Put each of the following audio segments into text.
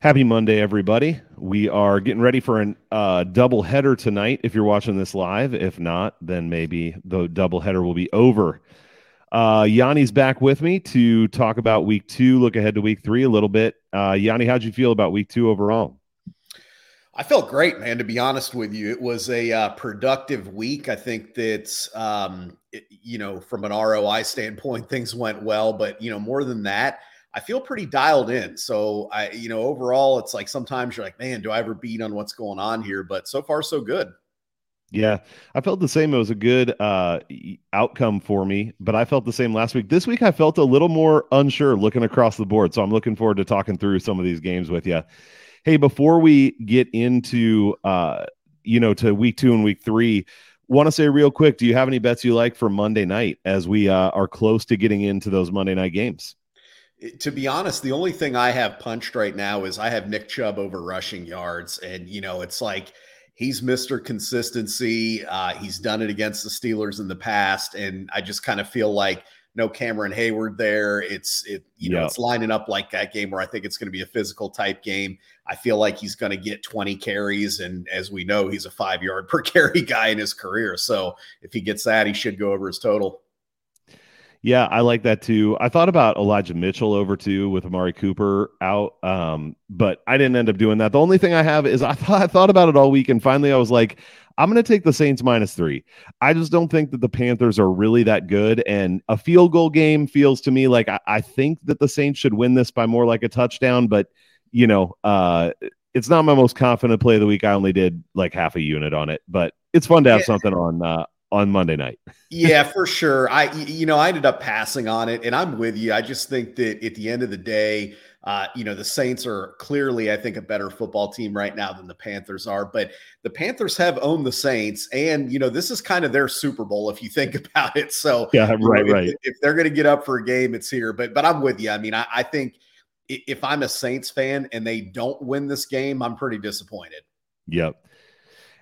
Happy Monday, everybody. We are getting ready for a uh, double header tonight. If you're watching this live, if not, then maybe the double header will be over. Uh, Yanni's back with me to talk about week two, look ahead to week three a little bit. Uh, Yanni, how'd you feel about week two overall? I felt great, man. To be honest with you, it was a uh, productive week. I think that um, it, you know, from an ROI standpoint, things went well. But you know, more than that, I feel pretty dialed in. So I, you know, overall, it's like sometimes you're like, man, do I ever beat on what's going on here? But so far, so good. Yeah, I felt the same. It was a good uh, outcome for me, but I felt the same last week. This week, I felt a little more unsure looking across the board. So I'm looking forward to talking through some of these games with you. Hey, before we get into, uh, you know, to week two and week three, want to say real quick, do you have any bets you like for Monday night as we uh, are close to getting into those Monday night games? To be honest, the only thing I have punched right now is I have Nick Chubb over rushing yards. And, you know, it's like he's Mr. Consistency. Uh, he's done it against the Steelers in the past. And I just kind of feel like no Cameron Heyward there. It's, it, you know, it's lining up like that game where I think it's going to be a physical type game. I feel like he's going to get 20 carries. And as we know, he's a five yard per carry guy in his career. So if he gets that, he should go over his total. Yeah, I like that too. I thought about Elijah Mitchell over too with Amari Cooper out, um, but I didn't end up doing that. The only thing I have is I thought I thought about it all week, and finally I was like, I'm going to take the Saints minus three. I just don't think that the Panthers are really that good, and a field goal game feels to me like I, I think that the Saints should win this by more like a touchdown, but you know, uh, it's not my most confident play of the week. I only did like half a unit on it, but it's fun to have yeah. something on uh, on Monday night. yeah, for sure. I you know, I ended up passing on it and I'm with you. I just think that at the end of the day, uh, you know, the Saints are clearly, I think, a better football team right now than the Panthers are. But the Panthers have owned the Saints, and you know, this is kind of their Super Bowl if you think about it. So, yeah, right, know, right. If, if they're going to get up for a game, it's here. But but I'm with you. I mean, I, I think if I'm a Saints fan and they don't win this game, I'm pretty disappointed. Yep.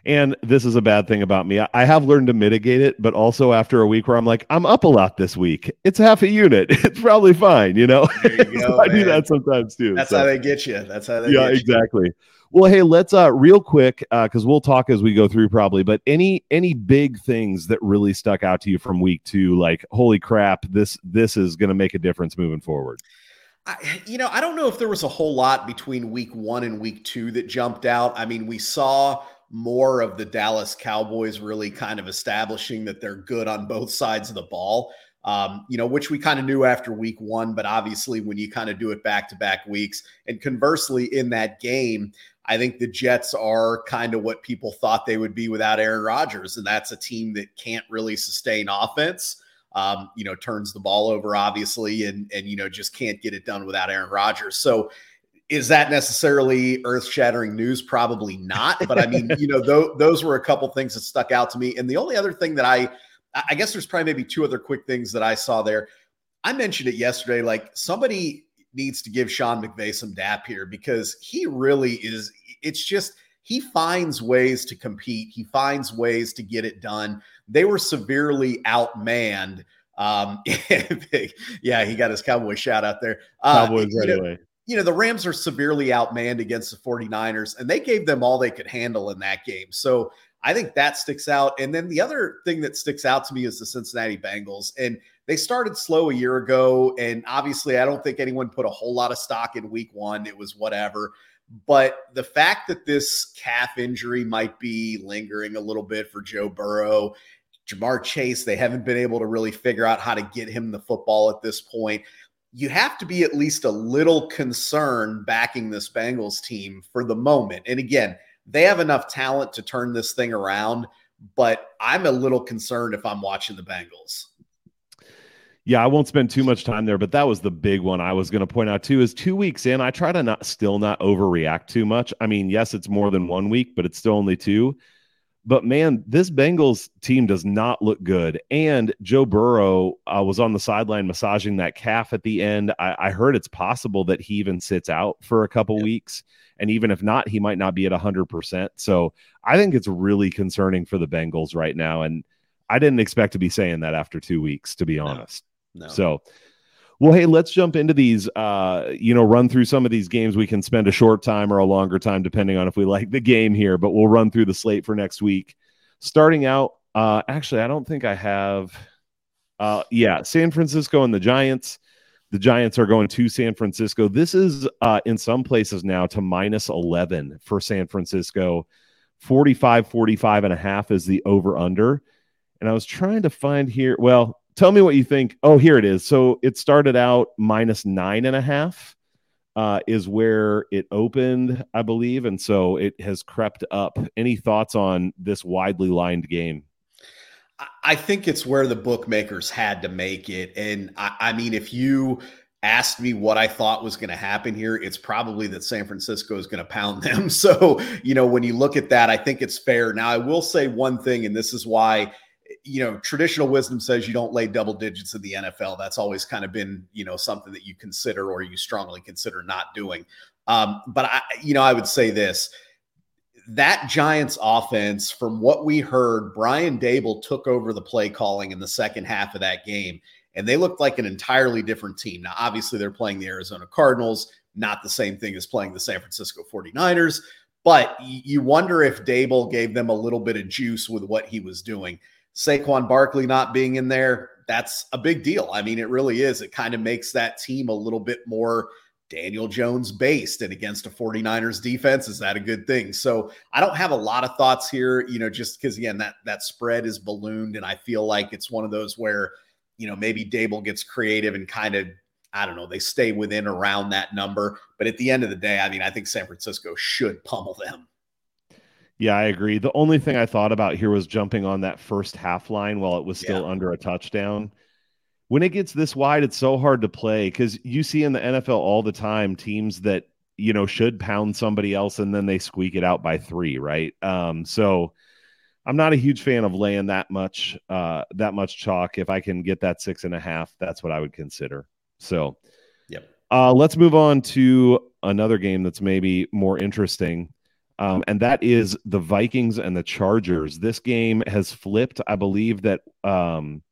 And this is a bad thing about me. I have learned to mitigate it, but also after a week where I'm like, I'm up a lot this week. It's half a unit. It's probably fine, you know. You go, I do that sometimes too. That's so. how they get you. That's how they yeah, exactly. Well, hey, let's uh real quick because uh, we'll talk as we go through probably. But any any big things that really stuck out to you from week two? Like, holy crap, this this is going to make a difference moving forward. I, you know, I don't know if there was a whole lot between week one and week two that jumped out. I mean, we saw more of the Dallas Cowboys really kind of establishing that they're good on both sides of the ball. Um, you know, which we kind of knew after week one, but obviously when you kind of do it back to back weeks, and conversely, in that game, I think the Jets are kind of what people thought they would be without Aaron Rodgers, and that's a team that can't really sustain offense. Um, you know, turns the ball over obviously, and and you know just can't get it done without Aaron Rodgers. So is that necessarily earth-shattering news? Probably not. But I mean, you know, th- those were a couple things that stuck out to me. And the only other thing that I, I guess there's probably maybe two other quick things that I saw there. I mentioned it yesterday. Like somebody needs to give Sean McVay some dap here because he really is. It's just he finds ways to compete. He finds ways to get it done. They were severely outmanned. Um, yeah, he got his cowboy shout out there. Uh, Cowboys right know, away you know, the Rams are severely outmanned against the 49ers, and they gave them all they could handle in that game. So I think that sticks out. And then the other thing that sticks out to me is the Cincinnati Bengals. And they started slow a year ago. And obviously, I don't think anyone put a whole lot of stock in week one. It was whatever. But the fact that this calf injury might be lingering a little bit for Joe Burrow, Ja'Marr Chase, they haven't been able to really figure out how to get him the football at this point you have to be at least a little concerned backing this Bengals team for the moment. And again, they have enough talent to turn this thing around, but I'm a little concerned if I'm watching the Bengals. Yeah, I won't spend too much time there, but that was the big one I was going to point out too. Is two weeks in, I try to not still not overreact too much. I mean, yes, it's more than one week, but it's still only two. But man, this Bengals team does not look good. And Joe Burrow uh, was on the sideline massaging that calf at the end. I, I, heard it's possible that he even sits out for a couple weeks. And even if not, he might not be at 100%. So I think it's really concerning for the Bengals right now. And I didn't expect to be saying that after two weeks, to be honest. No. no. So Well, hey, let's jump into these. Uh, you know, run through some of these games. We can spend a short time or a longer time, depending on if we like the game here. But we'll run through the slate for next week. Starting out, uh, actually, I don't think I have. Uh, yeah, San Francisco and the Giants. The Giants are going to San Francisco. This is uh, in some places now to minus 11 for San Francisco. 45, 45 and a half is the over under. And I was trying to find here. Well, tell me what you think. Oh, here it is. So it started out minus nine and a half, uh, is where it opened, I believe. And so it has crept up. Any thoughts on this widely lined game? I think it's where the bookmakers had to make it. And I, I mean, if you asked me what I thought was going to happen here, it's probably that San Francisco is going to pound them. So, you know, when you look at that, I think it's fair. Now, I will say one thing, and this is why you know, traditional wisdom says you don't lay double digits in the NFL. That's always kind of been, you know, something that you consider or you strongly consider not doing. Um, but I, you know, I would say this that Giants offense, from what we heard, Brian Daboll took over the play calling in the second half of that game, and they looked like an entirely different team. Now, obviously, they're playing the Arizona Cardinals, not the same thing as playing the San Francisco 49ers, but you wonder if Daboll gave them a little bit of juice with what he was doing. Saquon Barkley not being in there, that's a big deal. I mean, it really is. It kind of makes that team a little bit more Daniel Jones based and against a 49ers defense. Is that a good thing? So I don't have a lot of thoughts here, you know, just because again, that that spread is ballooned. And I feel like it's one of those where, you know, maybe Daboll gets creative and kind of I don't know, they stay within around that number. But at the end of the day, I mean, I think San Francisco should pummel them. Yeah, I agree. The only thing I thought about here was jumping on that first half line while it was still yeah. under a touchdown. When it gets this wide, it's so hard to play because you see in the NFL all the time teams that you know should pound somebody else and then they squeak it out by three, right? Um, so I'm not a huge fan of laying that much uh, that much chalk. If I can get that six and a half, that's what I would consider. So, yep. Uh, let's move on to another game that's maybe more interesting. Um, and that is the Vikings and the Chargers. This game has flipped. I believe that um,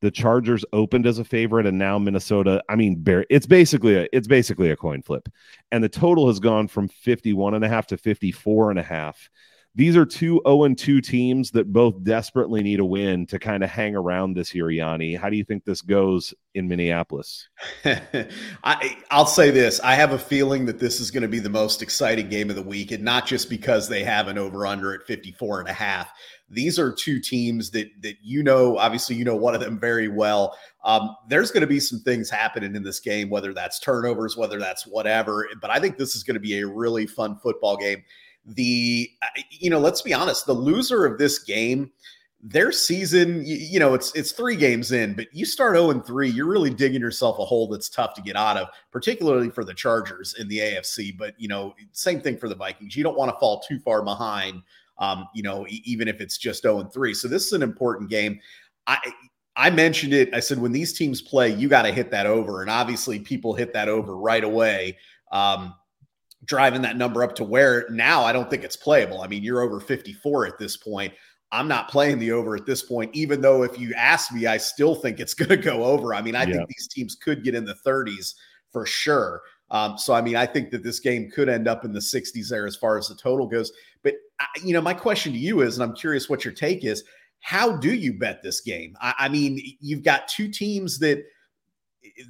the Chargers opened as a favorite, and now Minnesota. I mean, it's basically a it's basically a coin flip, and the total has gone from 51 and a half to 54 and a half. These are two 0 2 teams that both desperately need a win to kind of hang around this year, Yanni. How do you think this goes in Minneapolis? I, I'll say this. I have a feeling that this is going to be the most exciting game of the week, and not just because they have an over under at 54 and a half. These are two teams that that you know, obviously, you know one of them very well. Um, there's going to be some things happening in this game, whether that's turnovers, whether that's whatever. But I think this is going to be a really fun football game the you know let's be honest the loser of this game their season you, know it's it's three games in but you start 0 and 3 you're really digging yourself a hole that's tough to get out of particularly for the chargers in the afc but you know same thing for the vikings. You don't want to fall too far behind um, you know even if it's just 0 and 3 so this is an important game. I I mentioned it. I said when these teams play, you got to hit that over, and obviously people hit that over right away. Um, driving that number up to where now I don't think it's playable. I mean, you're over 54 at this point. I'm not playing the over at this point, even though if you ask me, I still think it's going to go over. I mean, I yeah. think these teams could get in the 30s for sure. Um, so, I mean, I think that this game could end up in the 60s there as far as the total goes. But, I, you know, my question to you is, and I'm curious what your take is, how do you bet this game? I, I mean, you've got two teams that –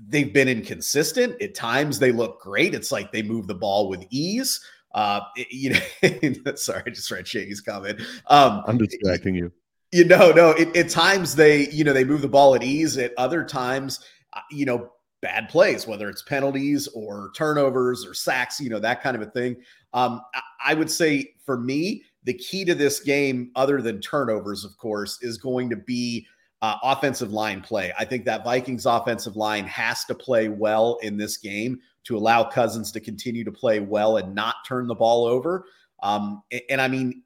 they've been inconsistent. At times they look great. It's like they move the ball with ease. Uh, you know, sorry, I just read Shady's comment. Um, I'm distracting you. You know, no, it, at times they, you know, they move the ball at ease. At other times, uh, you know, bad plays, whether it's penalties or turnovers or sacks, you know, that kind of a thing. Um, I, I would say for me, the key to this game, other than turnovers, of course, is going to be uh, offensive line play. I think that Vikings offensive line has to play well in this game to allow Cousins to continue to play well and not turn the ball over. Um, and, and I mean,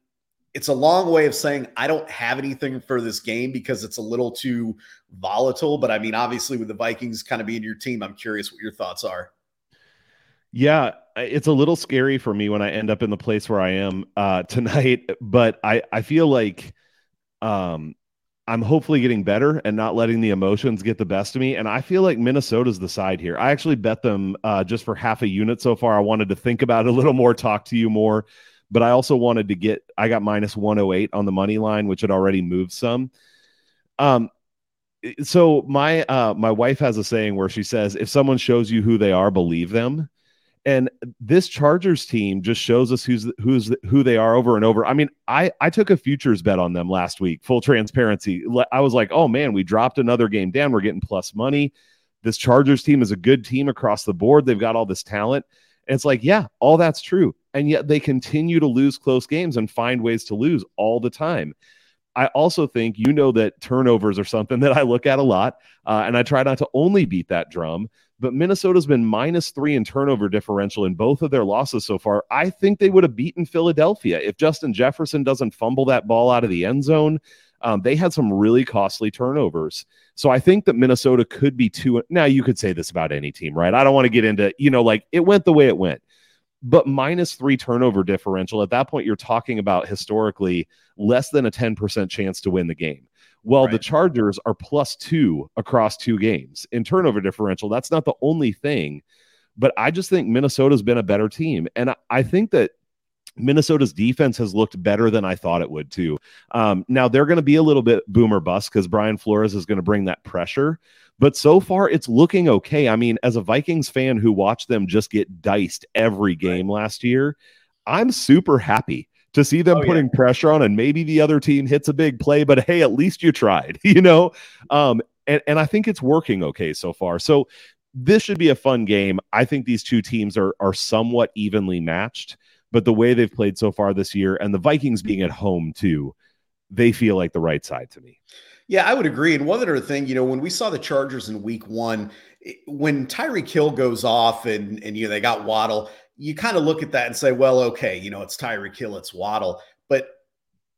it's a long way of saying I don't have anything for this game because it's a little too volatile. But I mean, obviously, with the Vikings kind of being your team, I'm curious what your thoughts are. Yeah, it's a little scary for me when I end up in the place where I am uh, tonight. But I I feel like um, I'm hopefully getting better and not letting the emotions get the best of me. And I feel like Minnesota's the side here. I actually bet them uh, just for half a unit so far. I wanted to think about it a little more, talk to you more, but I also wanted to get. I got minus 108 on the money line, which had already moved some. Um, so my uh, my wife has a saying where she says, "If someone shows you who they are, believe them." And this Chargers team just shows us who's who's who they are over and over. I mean, I I took a futures bet on them last week. Full transparency, I was like, oh man, we dropped another game down. We're getting plus money. This Chargers team is a good team across the board. They've got all this talent. And it's like, yeah, all that's true. And yet they continue to lose close games and find ways to lose all the time. I also think you know that turnovers are something that I look at a lot, uh, and I try not to only beat that drum but Minnesota's been minus three in turnover differential in both of their losses so far. I think they would have beaten Philadelphia if Justin Jefferson doesn't fumble that ball out of the end zone. Um, they had some really costly turnovers. So I think that Minnesota could be two. Now, you could say this about any team, right? I don't want to get into, you know, like it went the way it went, but minus three turnover differential. At that point, you're talking about historically less than a 10% chance to win the game. Well, right. the Chargers are plus two across two games in turnover differential. That's not the only thing, but I just think Minnesota's been a better team. And I think that Minnesota's defense has looked better than I thought it would too. Um, now they're going to be a little bit boomer bust because Brian Flores is going to bring that pressure. But so far, it's looking okay. I mean, as a Vikings fan who watched them just get diced every game right. last year, I'm super happy to see them oh, putting yeah. pressure on and maybe the other team hits a big play, but hey, at least you tried, you know? Um, and, and I think it's working okay so far. So this should be a fun game. I think these two teams are are somewhat evenly matched, but the way they've played so far this year and the Vikings being at home too, they feel like the right side to me. Yeah, I would agree. And one other thing, you know, when we saw the Chargers in week one, when Tyreek Hill goes off and and you know they got Waddle, you kind of look at that and say, well, okay, you know, it's Tyreek Hill, it's Waddle. But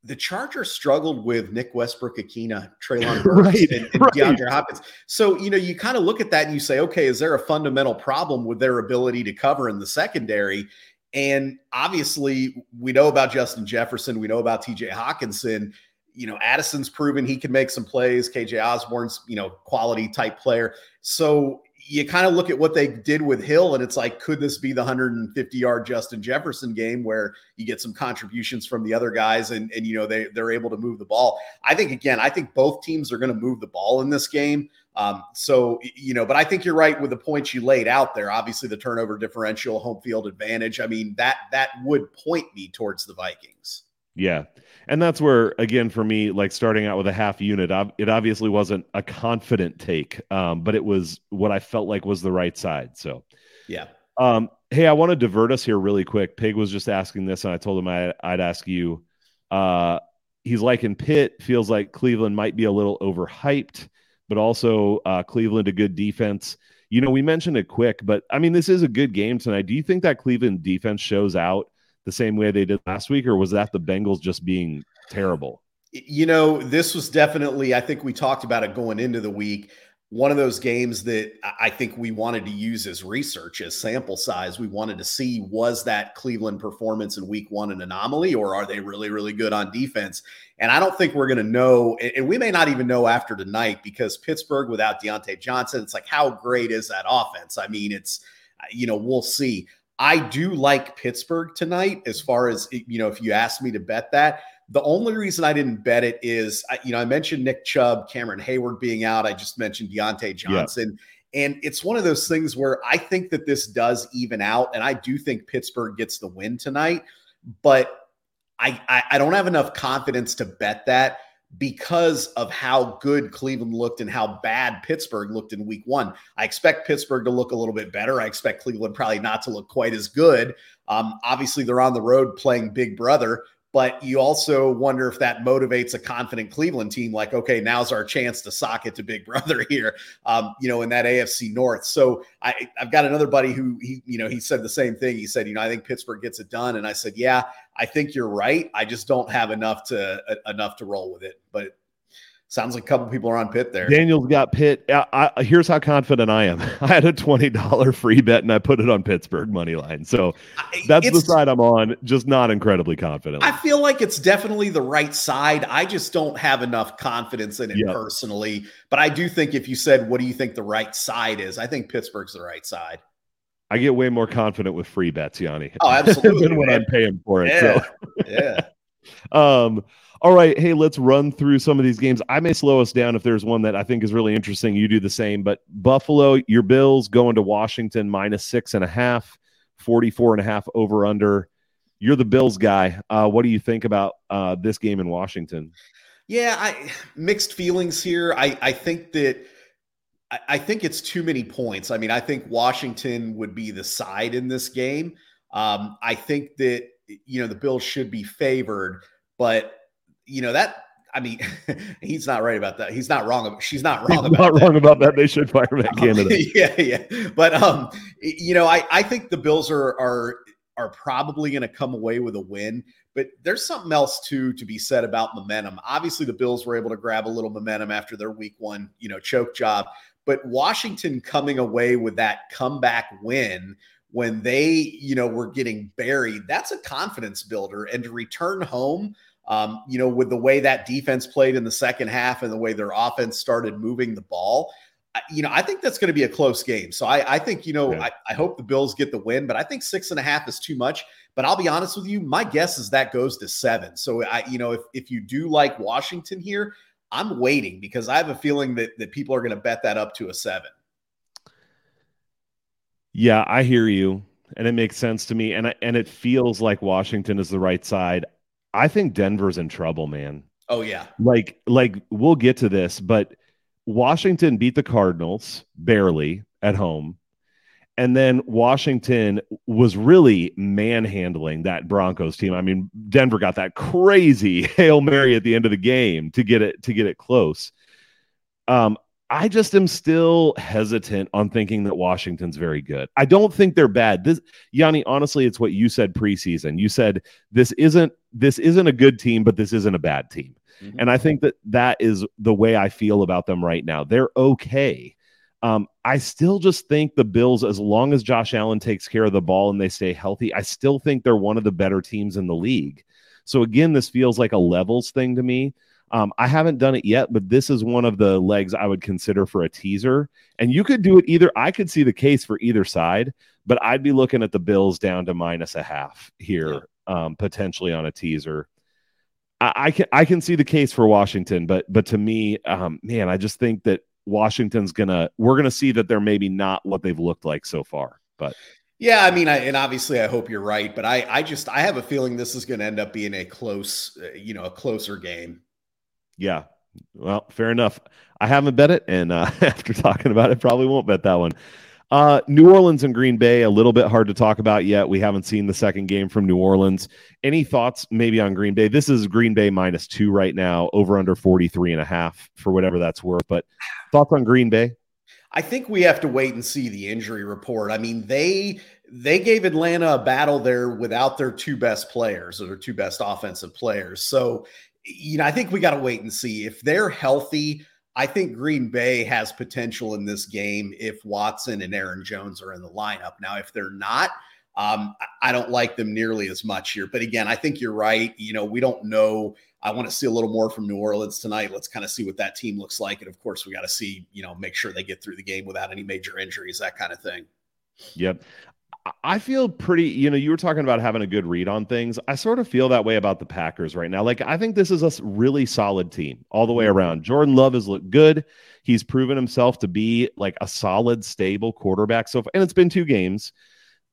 the Chargers struggled with Nick Westbrook-Ikhine, Treylon Burks, right, and, and right. DeAndre Hopkins. So, you know, you kind of look at that and you say, okay, is there a fundamental problem with their ability to cover in the secondary? And obviously, we know about Justin Jefferson, we know about TJ Hockenson. You know, Addison's proven he can make some plays. KJ Osborn's, you know, quality type player. So you kind of look at what they did with Hill, and it's like, could this be the 150 yard Justin Jefferson game where you get some contributions from the other guys and, and you know, they, they're able to move the ball? I think, again, I think both teams are going to move the ball in this game. Um, so, you know, but I think you're right with the points you laid out there. Obviously, the turnover differential, home field advantage. I mean, that that would point me towards the Vikings. Yeah. And that's where, again, for me, like starting out with a half unit, it obviously wasn't a confident take, um, but it was what I felt like was the right side. So, yeah. Um, hey, I want to divert us here really quick. Pig was just asking this, and I told him I, would ask you. Uh, he's like in Pitt, feels like Cleveland might be a little overhyped, but also uh, Cleveland a good defense. You know, we mentioned it quick, but I mean, this is a good game tonight. Do you think that Cleveland defense shows out? the same way they did last week, or was that the Bengals just being terrible? You know, this was definitely, I think we talked about it going into the week. One of those games that I think we wanted to use as research, as sample size. We wanted to see was that Cleveland performance in week one an anomaly, or are they really, really good on defense? And I don't think we're going to know. And we may not even know after tonight because Pittsburgh without Diontae Johnson, it's like, how great is that offense? I mean, it's, you know, we'll see. I do like Pittsburgh tonight as far as, you know, if you ask me to bet that. The only reason I didn't bet it is, you know, I mentioned Nick Chubb, Cameron Heyward being out. I just mentioned Diontae Johnson. Yeah. And it's one of those things where I think that this does even out. And I do think Pittsburgh gets the win tonight. But I, I, I don't have enough confidence to bet that because of how good Cleveland looked and how bad Pittsburgh looked in week one. I expect Pittsburgh to look a little bit better. I expect Cleveland probably not to look quite as good. Um, obviously, they're on the road playing Big Brother, but you also wonder if that motivates a confident Cleveland team, like, okay, now's our chance to sock it to Big Brother here, um, you know, in that AFC North. So I, I've got another buddy who he, you know, he said the same thing. He said, you know, I think Pittsburgh gets it done, and I said, yeah, I think you're right. I just don't have enough to uh, enough to roll with it, but Sounds like a couple people are on Pitt there. Daniel's got Pitt. I, I, here's how confident I am. I had a twenty dollar free bet and I put it on Pittsburgh money line. So that's the side I'm on. Just not incredibly confident. I feel like it's definitely the right side. I just don't have enough confidence in it yep. personally. But I do think if you said, "What do you think the right side is?" I think Pittsburgh's the right side. I get way more confident with free bets, Yanni. Oh, absolutely. than when I'm paying for it. Yeah. So. yeah. Um, all right. Hey, let's run through some of these games. I may slow us down if there's one that I think is really interesting. You do the same. But Buffalo, your Bills going to Washington minus six and a half, 44 and a half over under. You're the Bills guy. Uh, what do you think about uh, this game in Washington? Yeah, I mixed feelings here. I, I think that I, I think it's too many points. I mean, I think Washington would be the side in this game. Um, I think that you know the Bills should be favored, but you know that I mean, he's not right about that. He's not wrong. About, She's not wrong he's about not that. wrong about that. They should fire Matt Canada. yeah, yeah. But um, you know, I I think the Bills are are are probably going to come away with a win. But there's something else too to be said about momentum. Obviously, the Bills were able to grab a little momentum after their Week One, you know, choke job. But Washington coming away with that comeback win when they, you know, were getting buried, that's a confidence builder. And to return home um, you know, with the way that defense played in the second half and the way their offense started moving the ball, you know, I think that's going to be a close game. So I, I think, you know, yeah. I, I, hope the Bills get the win, but I think six and a half is too much. But I'll be honest with you, my guess is that goes to seven. So I, you know, if if you do like Washington here, I'm waiting because I have a feeling that that people are going to bet that up to a seven. Yeah, I hear you, and it makes sense to me, and I, and it feels like Washington is the right side. I think Denver's in trouble, man. Oh yeah. Like like we'll get to this, but Washington beat the Cardinals barely at home. And then Washington was really manhandling that Broncos team. I mean, Denver got that crazy Hail Mary at the end of the game to get it to get it close. Um, I just am still hesitant on thinking that Washington's very good. I don't think they're bad. This Yanni, honestly, it's what you said preseason. You said this isn't this isn't a good team, but this isn't a bad team. Mm-hmm. And I think that that is the way I feel about them right now. They're okay. Um, I still just think the Bills, as long as Josh Allen takes care of the ball and they stay healthy, I still think they're one of the better teams in the league. So again, this feels like a levels thing to me. Um, I haven't done it yet, but this is one of the legs I would consider for a teaser. And you could do it either. I could see the case for either side, but I'd be looking at the Bills down to minus a half here. Um, potentially on a teaser. I, I, can I can see the case for Washington, but but to me, um, man, I just think that Washington's gonna we're gonna see that they're maybe not what they've looked like so far. But yeah, I mean, I, and obviously, I hope you're right, but I, I just, I have a feeling this is going to end up being a close, uh, you know, a closer game. Yeah. Well, fair enough. I haven't bet it, and uh, after talking about it, probably won't bet that one. Uh, New Orleans and Green Bay, a little bit hard to talk about yet. We haven't seen the second game from New Orleans. Any thoughts maybe on Green Bay? This is Green Bay minus two right now, over under 43 and a half for whatever that's worth. But thoughts on Green Bay? I think we have to wait and see the injury report. I mean, they they gave Atlanta a battle there without their two best players or their two best offensive players. So you know, I think we got to wait and see if they're healthy. I think Green Bay has potential in this game if Watson and Aaron Jones are in the lineup. Now, if they're not, um, I don't like them nearly as much here. But again, I think you're right. You know, we don't know. I want to see a little more from New Orleans tonight. Let's kind of see what that team looks like. And of course, we got to see, you know, make sure they get through the game without any major injuries, that kind of thing. Yep. I feel pretty, you know, you were talking about having a good read on things. I sort of feel that way about the Packers right now. Like, I think this is a really solid team all the way mm-hmm. around. Jordan Love has looked good. He's proven himself to be like a solid, stable quarterback. So, far. and it's been two games.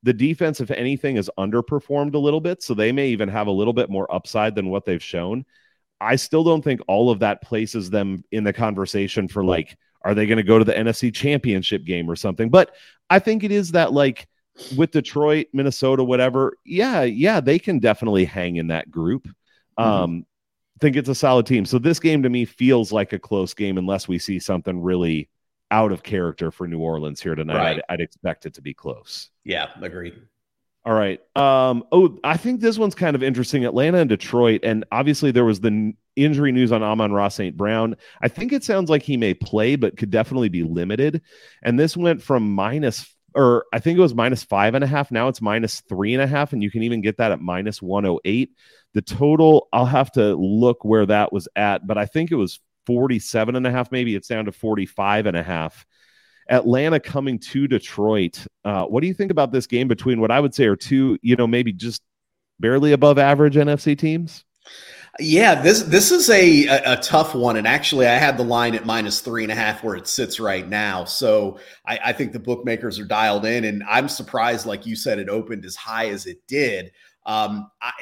The defense, if anything, has underperformed a little bit. So they may even have a little bit more upside than what they've shown. I still don't think all of that places them in the conversation for like, are they going to go to the NFC championship game or something? But I think it is that like, with Detroit, Minnesota, whatever, yeah, yeah, they can definitely hang in that group. Mm-hmm. Um, think it's a solid team. So this game to me feels like a close game unless we see something really out of character for New Orleans here tonight. Right. I'd, I'd, expect it to be close. Yeah, agreed. All right. Um, oh, I think this one's kind of interesting. Atlanta and Detroit, and obviously there was the injury news on Amon-Ra St. Brown. I think it sounds like he may play, but could definitely be limited. And this went from minus, or I think it was minus five and a half. Now it's minus three and a half, and you can even get that at minus 108. The total, I'll have to look where that was at, but I think it was 47 and a half. Maybe it's down to 45 and a half. Atlanta coming to Detroit. Uh, what do you think about this game between what I would say are two, you know, maybe just barely above average NFC teams? Yeah, this this is a, a, a, tough one, and actually, I had the line at minus three and a half where it sits right now. So I, I think the bookmakers are dialed in, and I'm surprised, like you said, it opened as high as it did. Um, I,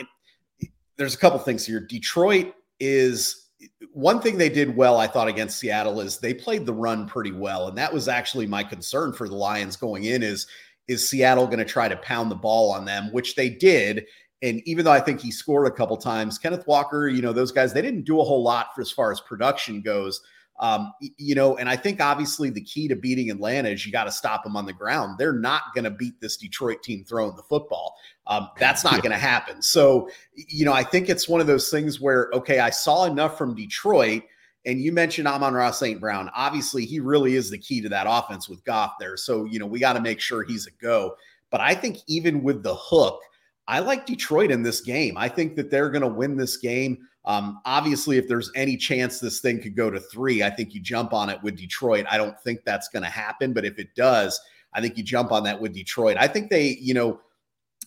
there's a couple things here. Detroit is one thing they did well, I thought, against Seattle is they played the run pretty well, and that was actually my concern for the Lions going in. Is is Seattle going to try to pound the ball on them, which they did. And even though I think he scored a couple times, Kenneth Walker, you know, those guys, they didn't do a whole lot for as far as production goes. Um, you know, and I think obviously the key to beating Atlanta is you got to stop them on the ground. They're not going to beat this Detroit team throwing the football. Um, that's not going to happen. So, you know, I think it's one of those things where, okay, I saw enough from Detroit. And you mentioned Amon-Ra St. Brown. Obviously, he really is the key to that offense with Goff there. So, you know, we got to make sure he's a go. But I think even with the hook, I like Detroit in this game. I think that they're going to win this game. Um, obviously, if there's any chance this thing could go to three, I think you jump on it with Detroit. I don't think that's going to happen, but if it does, I think you jump on that with Detroit. I think they, you know,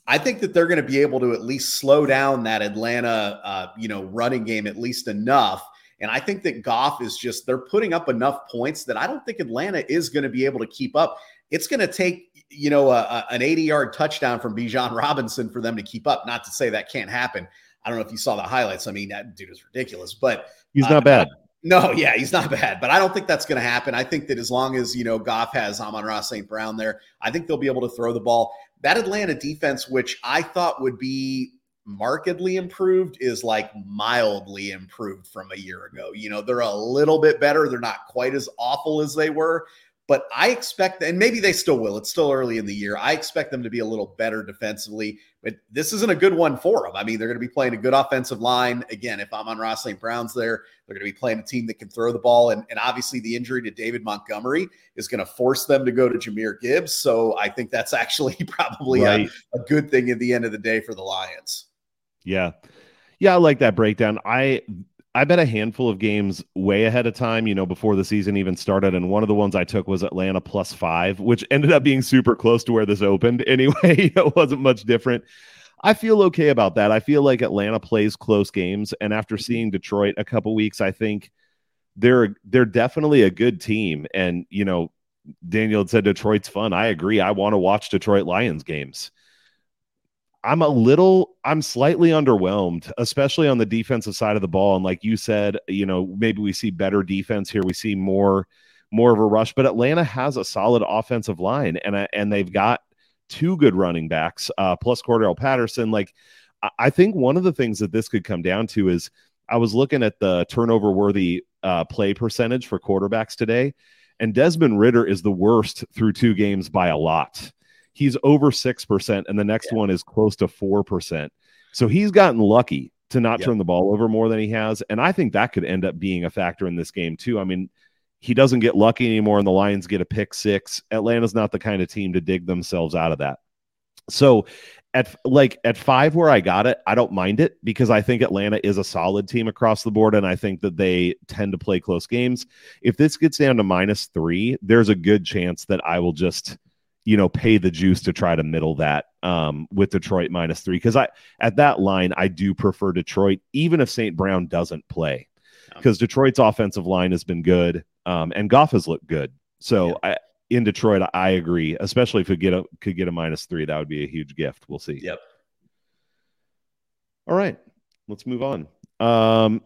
I think that they're going to be able to at least slow down that Atlanta, uh, you know, running game at least enough. And I think that Goff is just, they're putting up enough points that I don't think Atlanta is going to be able to keep up. It's going to take, you know, a, a, an 80 yard touchdown from Bijan Robinson for them to keep up. Not to say that can't happen. I don't know if you saw the highlights. I mean, that dude is ridiculous, but he's not uh, bad. No, yeah, he's not bad, but I don't think that's going to happen. I think that as long as you know Goff has Amon-Ra St. Brown there, I think they'll be able to throw the ball. That Atlanta defense, which I thought would be markedly improved, is like mildly improved from a year ago. You know, they're a little bit better. They're not quite as awful as they were, but I expect, and maybe they still will. It's still early in the year. I expect them to be a little better defensively, but this isn't a good one for them. I mean, they're going to be playing a good offensive line. Again, if Amon-Ra St. Brown's there, they're going to be playing a team that can throw the ball. And, and obviously, the injury to David Montgomery is going to force them to go to Jahmyr Gibbs. So I think that's actually probably right. a, a good thing at the end of the day for the Lions. Yeah. Yeah, I like that breakdown. I I bet a handful of games way ahead of time, you know, before the season even started. And one of the ones I took was Atlanta plus five, which ended up being super close to where this opened anyway. it wasn't much different. I feel okay about that. I feel like Atlanta plays close games. And after mm-hmm. seeing Detroit a couple weeks, I think they're they're definitely a good team. And, you know, Daniel had said Detroit's fun. I agree. I want to watch Detroit Lions games. I'm a little, I'm slightly underwhelmed, especially on the defensive side of the ball. And like you said, you know, maybe we see better defense here. We see more, more of a rush. But Atlanta has a solid offensive line, and uh, and they've got two good running backs, uh, plus Cordarrelle Patterson. Like, I think one of the things that this could come down to is I was looking at the turnover worthy uh, play percentage for quarterbacks today, and Desmond Ridder is the worst through two games by a lot he's over 6%, and the next yeah. one is close to 4%. So he's gotten lucky to not yep. turn the ball over more than he has. And I think that could end up being a factor in this game, too. I mean, he doesn't get lucky anymore, and the Lions get a pick six. Atlanta's not the kind of team to dig themselves out of that. So at like at five where I got it, I don't mind it because I think Atlanta is a solid team across the board, and I think that they tend to play close games. If this gets down to minus three, there's a good chance that I will just you know, pay the juice to try to middle that um, with Detroit minus three. Because I at that line, I do prefer Detroit, even if St. Brown doesn't play, because Detroit's offensive line has been good um, and Goff has looked good. So yeah. I, in Detroit, I agree, especially if we get a could get a minus three, that would be a huge gift. We'll see. Yep. All right, let's move on. Um,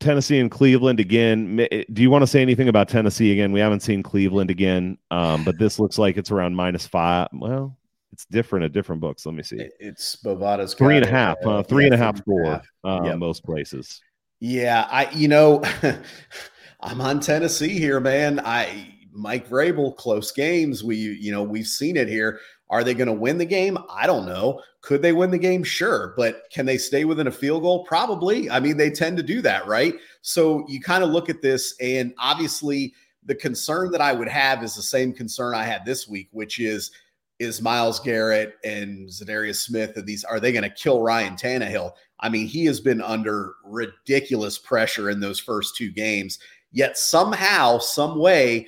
Tennessee and Cleveland again. Eh, do you want to say anything about Tennessee again? We haven't seen Cleveland again, um, but this looks like it's around minus five. Well, it's different at different books. Let me see. It's Bovada's three and a half, uh, three and a half score uh, yep. most places. Yeah, I you know, I'm on Tennessee here, man. I Mike Vrabel, close games. We, you know, we've seen it here. Are they going to win the game? I don't know. Could they win the game? Sure. But can they stay within a field goal? Probably. I mean, they tend to do that, right? So you kind of look at this, and obviously, the concern that I would have is the same concern I had this week, which is is Myles Garrett and Za'Darius Smith and these are they going to kill Ryan Tannehill? I mean, he has been under ridiculous pressure in those first two games. Yet somehow, some way,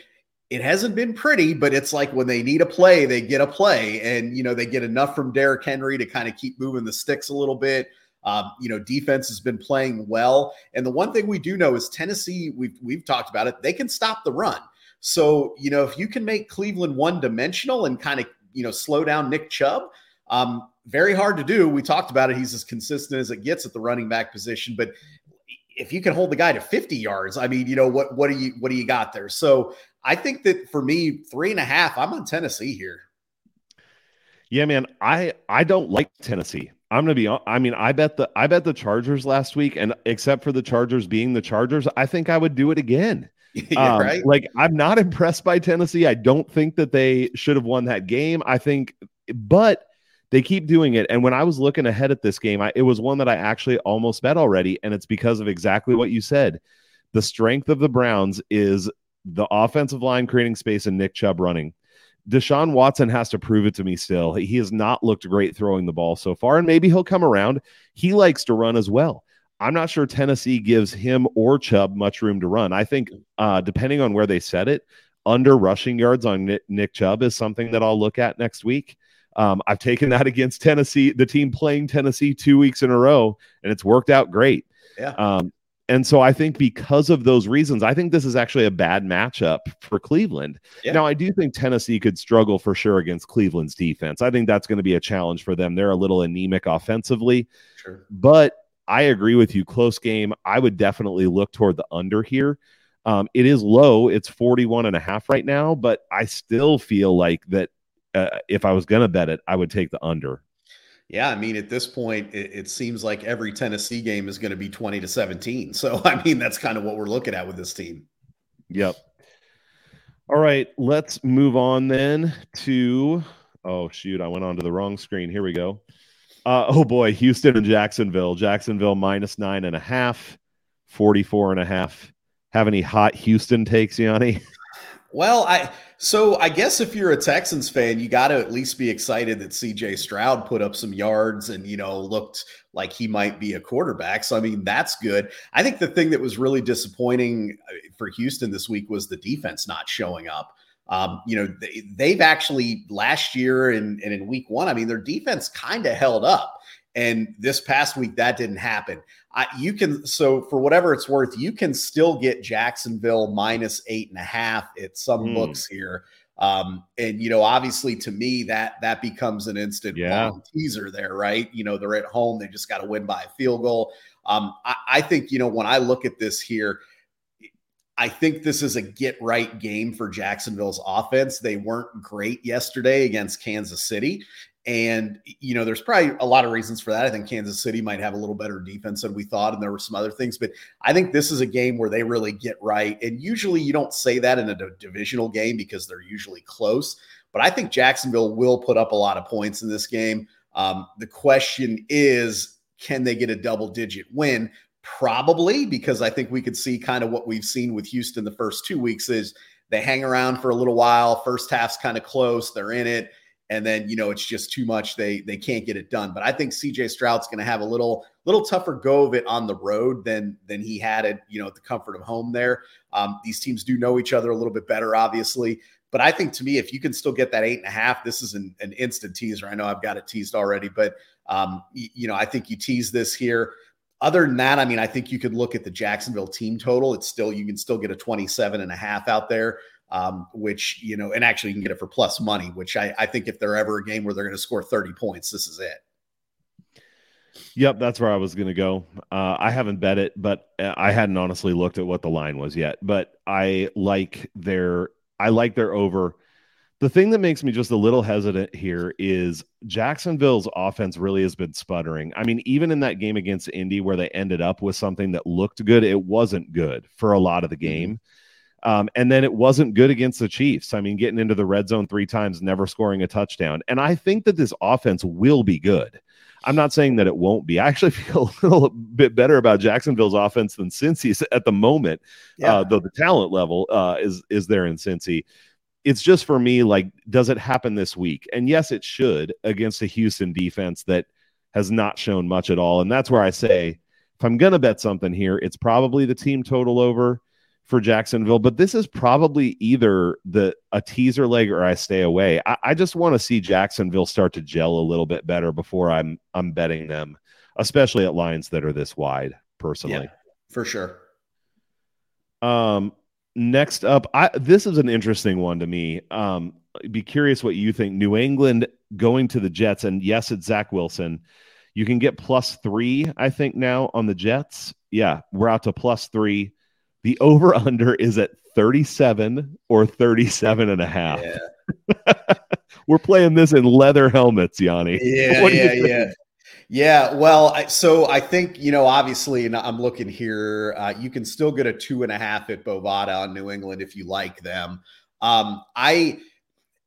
it hasn't been pretty, but it's like when they need a play, they get a play, and you know they get enough from Derrick Henry to kind of keep moving the sticks a little bit. Um, you know, defense has been playing well, and the one thing we do know is Tennessee. We've we've talked about it; they can stop the run. So you know, if you can make Cleveland one dimensional and kind of you know slow down Nick Chubb, um, very hard to do. We talked about it; he's as consistent as it gets at the running back position, but if you can hold the guy to 50 yards, I mean, you know, what what do you what do you got there? So I think that for me, three and a half, I'm on Tennessee here. Yeah, man. I I don't like Tennessee. I'm gonna be. I mean, I bet the I bet the Chargers last week, and except for the Chargers being the Chargers, I think I would do it again. yeah, um, right. Like I'm not impressed by Tennessee. I don't think that they should have won that game. I think, but they keep doing it. And when I was looking ahead at this game, I, it was one that I actually almost bet already, and it's because of exactly what you said. The strength of the Browns is the offensive line creating space and Nick Chubb running. Deshaun Watson has to prove it to me still. He has not looked great throwing the ball so far, and maybe he'll come around. He likes to run as well. I'm not sure Tennessee gives him or Chubb much room to run. I think, uh, depending on where they set it, under rushing yards on Nick, Nick Chubb is something that I'll look at next week. Um, I've taken that against Tennessee, the team playing Tennessee two weeks in a row, and it's worked out great. Yeah. Um, and so I think because of those reasons, I think this is actually a bad matchup for Cleveland. Yeah. Now, I do think Tennessee could struggle for sure against Cleveland's defense. I think that's going to be a challenge for them. They're a little anemic offensively. Sure. But I agree with you. Close game. I would definitely look toward the under here. Um, it is low. It's 41 and a half right now, but I still feel like that uh, if I was going to bet it, I would take the under. Yeah, I mean, at this point, it, it seems like every Tennessee game is going to be 20 to 17. So, I mean, that's kind of what we're looking at with this team. Yep. All right, let's move on then to oh shoot, I went onto the wrong screen. Here we go. Uh, oh boy, Houston and Jacksonville. Jacksonville minus nine and a half, 44 and a half. Have any hot Houston takes, Yanni? Well, I so I guess if you're a Texans fan, you got to at least be excited that CJ Stroud put up some yards and you know looked like he might be a quarterback. So I mean, that's good. I think the thing that was really disappointing uh, for Houston this week was the defense not showing up. Um, you know, they, have actually last year and, and in week one, I mean, their defense kind of held up. And this past week, that didn't happen. I, you can so for whatever it's worth, you can still get Jacksonville minus eight and a half at some mm. books here. Um, and you know, obviously, to me, that that becomes an instant yeah. teaser there, right? You know, they're at home; they just got to win by a field goal. Um, I, I think you know when I look at this here, I think this is a get right game for Jacksonville's offense. They weren't great yesterday against Kansas City. And, you know, there's probably a lot of reasons for that. I think Kansas City might have a little better defense than we thought, and there were some other things. But I think this is a game where they really get right. And usually you don't say that in a divisional game because they're usually close. But I think Jacksonville will put up a lot of points in this game. Um, the question is, can they get a double digit win? Probably, because I think we could see kind of what we've seen with Houston the first two weeks is they hang around for a little while. First half's kind of close. They're in it and then you know it's just too much they they can't get it done. But i think cj stroud's going to have a little little tougher go of it on the road than than he had it you know at the comfort of home there. Um, these teams do know each other a little bit better obviously. But i think to me if you can still get that eight and a half this is an, an instant teaser. I know i've got it teased already but um, you, you know i think you tease this here. Other than that, I mean, I think you could look at the Jacksonville team total. It's still, you can still get a 27 and a half out there um, which, you know, and actually you can get it for plus money, which I, I think if they're ever a game where they're going to score 30 points, this is it. Yep, that's where I was going to go. Uh, I haven't bet it, but uh, I hadn't honestly looked at what the line was yet. But I like their I like their over. The thing that makes me just a little hesitant here is Jacksonville's offense really has been sputtering. I mean, even in that game against Indy where they ended up with something that looked good, it wasn't good for a lot of the mm-hmm. Um, and then it wasn't good against the Chiefs. I mean, getting into the red zone three times, never scoring a touchdown. And I think that this offense will be good. I'm not saying that it won't be. I actually feel a little bit better about Jacksonville's offense than Cincy's at the moment, yeah. uh, though the talent level uh, is is there in Cincy. It's just for me, like, does it happen this week? And yes, it should against a Houston defense that has not shown much at all. And that's where I say, if I'm going to bet something here, it's probably the team total over for Jacksonville, but this is probably either the a teaser leg or I stay away. I, I just want to see Jacksonville start to gel a little bit better before I'm I'm betting them, especially at lines that are this wide. Personally, yeah, for sure. Um, next up, I this is an interesting one to me. Um, be curious what you think. New England going to the Jets, and yes, it's Zach Wilson. You can get plus three, I think, now on the Jets. Yeah, we're out to plus three. The over under is at 37 or 37 and a half. Yeah. We're playing this in leather helmets, Yanni. Yeah, yeah, yeah. Yeah, well, I, so I think you know, obviously, and I'm looking here. Uh, you can still get a two and a half at Bovada on New England if you like them. Um, I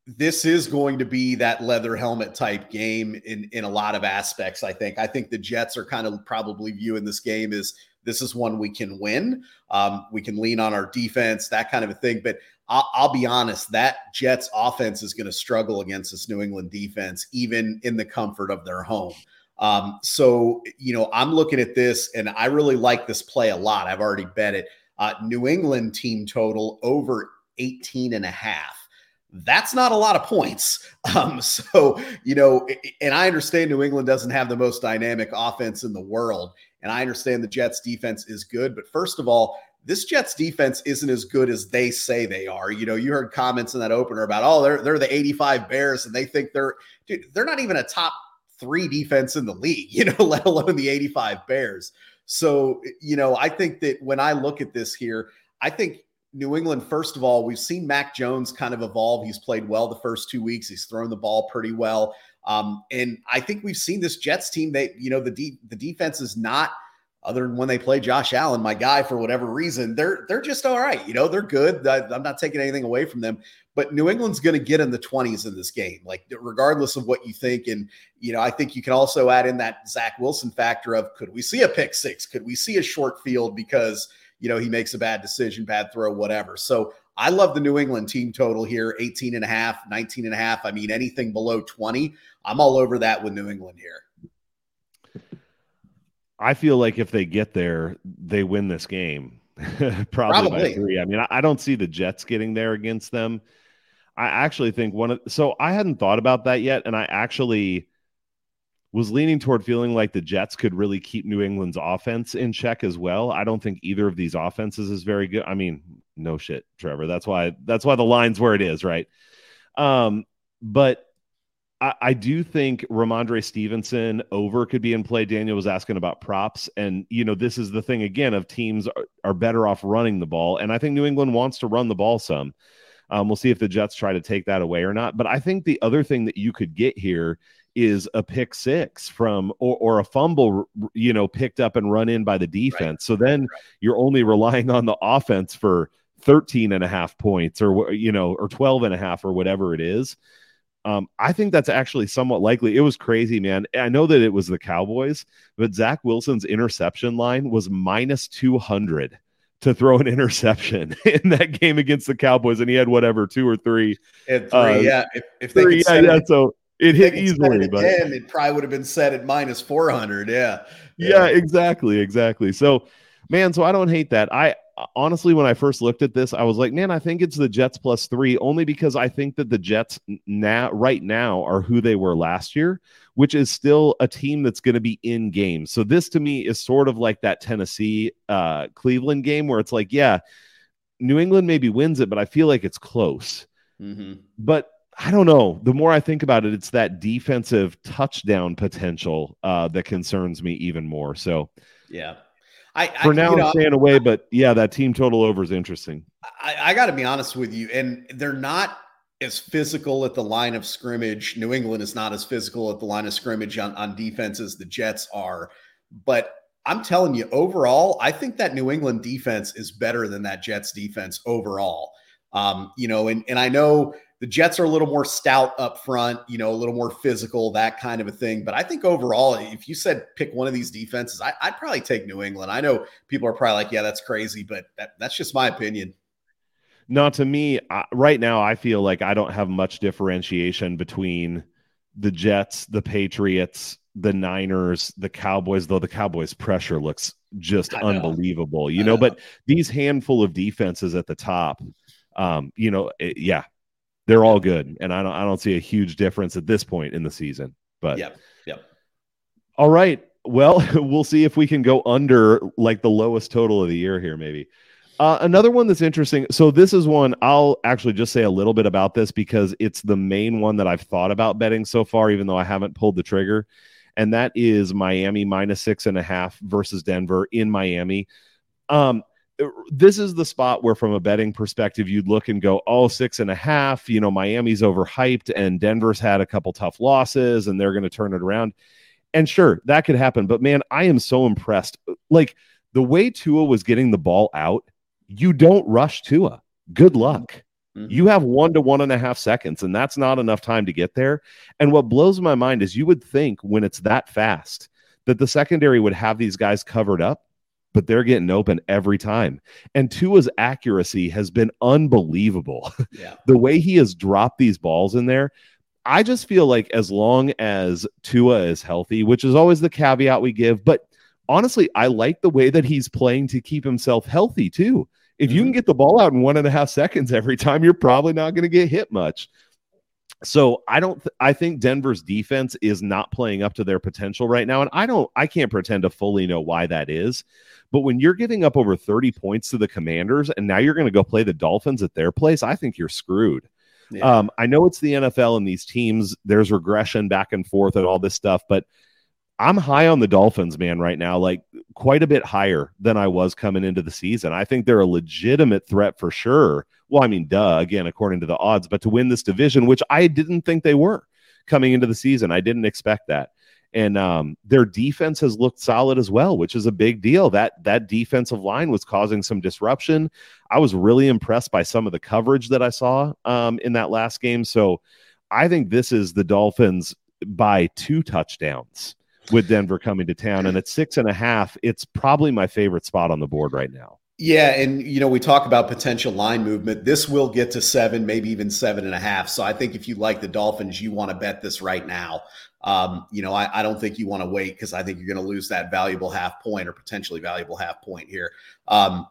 this is going to be that leather helmet type game in in a lot of aspects. I think. I think the Jets are kind of probably viewing this game as this is one we can win. Um, we can lean on our defense, that kind of a thing. But I'll, I'll be honest, that Jets offense is going to struggle against this New England defense, even in the comfort of their home. Um, so, you know, I'm looking at this and I really like this play a lot. I've already bet it. Uh, New England team total over 18 and a half that's not a lot of points. Um, so, you know, and I understand New England doesn't have the most dynamic offense in the world. And I understand the Jets defense is good. But first of all, this Jets defense isn't as good as they say they are. You know, you heard comments in that opener about, oh, they're they're the 85 Bears, and they think they're dude, they're not even a top three defense in the league, you know, let alone the 85 Bears. So, you know, I think that when I look at this here, I think New England, first of all, we've seen Mac Jones kind of evolve. He's played well the first two weeks. He's thrown the ball pretty well. Um, and I think we've seen this Jets team. They, you know, the de- the defense is not other than when they play Josh Allen, my guy, for whatever reason, they're they're just all right. You know, they're good. I, I'm not taking anything away from them, but New England's going to get in the 20s in this game, like regardless of what you think. And you know, I think you can also add in that Zach Wilson factor of could we see a pick six? Could we see a short field because you know, he makes a bad decision, bad throw, whatever. So I love the New England team total here 18 and a half, 19 and a half. I mean, anything below 20, I'm all over that with New England here. I feel like if they get there, they win this game. Probably, Probably, by three. I mean, I don't see the Jets getting there against them. I actually think one of so I hadn't thought about that yet, and I actually was leaning toward feeling like the Jets could really keep New England's offense in check as well. I don't think either of these offenses is very good. I mean, no shit, Trevor. That's why that's why the line's where it is, right? Um, but I, I do think Rhamondre Stevenson over could be in play. Daniel was asking about props, and you know, this is the thing again of teams are, are better off running the ball, and I think New England wants to run the ball some. Um, we'll see if the Jets try to take that away or not. But I think the other thing that you could get here is a pick six from or, or a fumble you know picked up and run in by the defense right. so then right. you're only relying on the offense for 13 and a half points or you know or 12 and a half or whatever it is um, I think that's actually somewhat likely. It was crazy, man. I know that it was the Cowboys, but Zach Wilson's interception line was minus 200 to throw an interception in that game against the Cowboys, and he had whatever two or three. three, uh, yeah. If, if they three, yeah, yeah. So it hit easily, it but it probably would have been set at minus 400. Yeah. yeah. Yeah, exactly. Exactly. So, man, so I don't hate that. I honestly, when I first looked at this, I was like, man, I think it's the Jets plus three, only because I think that the Jets now, right now, are who they were last year, which is still a team that's going to be in games. So, this to me is sort of like that Tennessee uh, Cleveland game where it's like, yeah, New England maybe wins it, but I feel like it's close. Mm-hmm. But I don't know. The more I think about it, it's that defensive touchdown potential uh, that concerns me even more. So, yeah. I, For I, now, I'm staying away, but yeah, that team total over is interesting. I, I got to be honest with you, and they're not as physical at the line of scrimmage. New England is not as physical at the line of scrimmage on, on defense as the Jets are. But I'm telling you, overall, I think that New England defense is better than that Jets defense overall. Um, you know, and and I know the Jets are a little more stout up front, you know, a little more physical, that kind of a thing. But I think overall, if you said pick one of these defenses, I, would probably take New England. I know people are probably like, yeah, that's crazy, but that, that's just my opinion. No, to me, uh, right now, I feel like I don't have much differentiation between the Jets, the Patriots, the Niners, the Cowboys, though the Cowboys pressure looks just unbelievable, you know, know, But these handful of defenses at the top, um, you know, it, yeah, they're all good, and I don't, I don't see a huge difference at this point in the season. But yep, yep. All right, well, we'll see if we can go under like the lowest total of the year here, maybe. Uh, another one that's interesting. So this is one I'll actually just say a little bit about this because it's the main one that I've thought about betting so far, even though I haven't pulled the trigger and that is Miami minus six and a half versus Denver in Miami. Um, this is the spot where, from a betting perspective, you'd look and go, oh, six and a half. You know, Miami's overhyped and Denver's had a couple tough losses and they're going to turn it around. And sure, that could happen. But man, I am so impressed. Like the way Tua was getting the ball out, you don't rush Tua. Good luck. Mm-hmm. You have one to one and a half seconds, and that's not enough time to get there. And what blows my mind is you would think when it's that fast that the secondary would have these guys covered up, but they're getting open every time. And Tua's accuracy has been unbelievable. Yeah. the way he has dropped these balls in there. I just feel like as long as Tua is healthy, which is always the caveat we give, but honestly, I like the way that he's playing to keep himself healthy too. If you can mm-hmm. get the ball out in one and a half seconds every time, you're probably not going to get hit much. So I don't. Th- I think Denver's defense is not playing up to their potential right now, and I don't. I can't pretend to fully know why that is. But when you're giving up over 30 points to the Commanders, and now you're going to go play the Dolphins at their place, I think you're screwed. Yeah. Um, I know it's the NFL and these teams. There's regression back and forth and all this stuff, but I'm high on the Dolphins, man, right now, like quite a bit higher than I was coming into the season. I think they're a legitimate threat for sure. Well, I mean, duh, again, according to the odds, but to win this division, which I didn't think they were coming into the season, I didn't expect that. And um, their defense has looked solid as well, which is a big deal. That that defensive line was causing some disruption. I was really impressed by some of the coverage that I saw um, in that last game. So I think this is the Dolphins by two touchdowns with Denver coming to town. And at six and a half, it's probably my favorite spot on the board right now. Yeah, and you know we talk about potential line movement. This will get to seven, maybe even seven and a half. So I think if you like the Dolphins, you want to bet this right now. Um, you know, I, I, don't think you want to wait because I think you're going to lose that valuable half point or potentially valuable half point here. Um,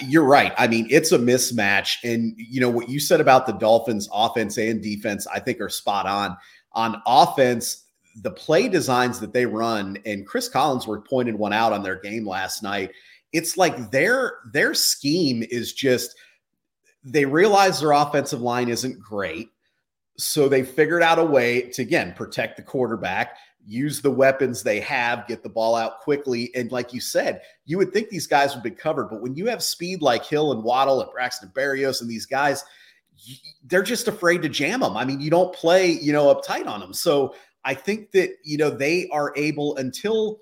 you're right. I mean, it's a mismatch, and you know what you said about the Dolphins' offense and defense. I think are spot on. On offense, the play designs that they run, and Chris Collinsworth pointed one out on their game last night. It's like their their scheme is just they realize their offensive line isn't great. So they figured out a way to again protect the quarterback, use the weapons they have, get the ball out quickly. And like you said, you would think these guys would be covered, but when you have speed like Hill and Waddle and Braxton Berrios and these guys, they're just afraid to jam them. I mean, you don't play, you know, uptight on them. So I think that you know they are able until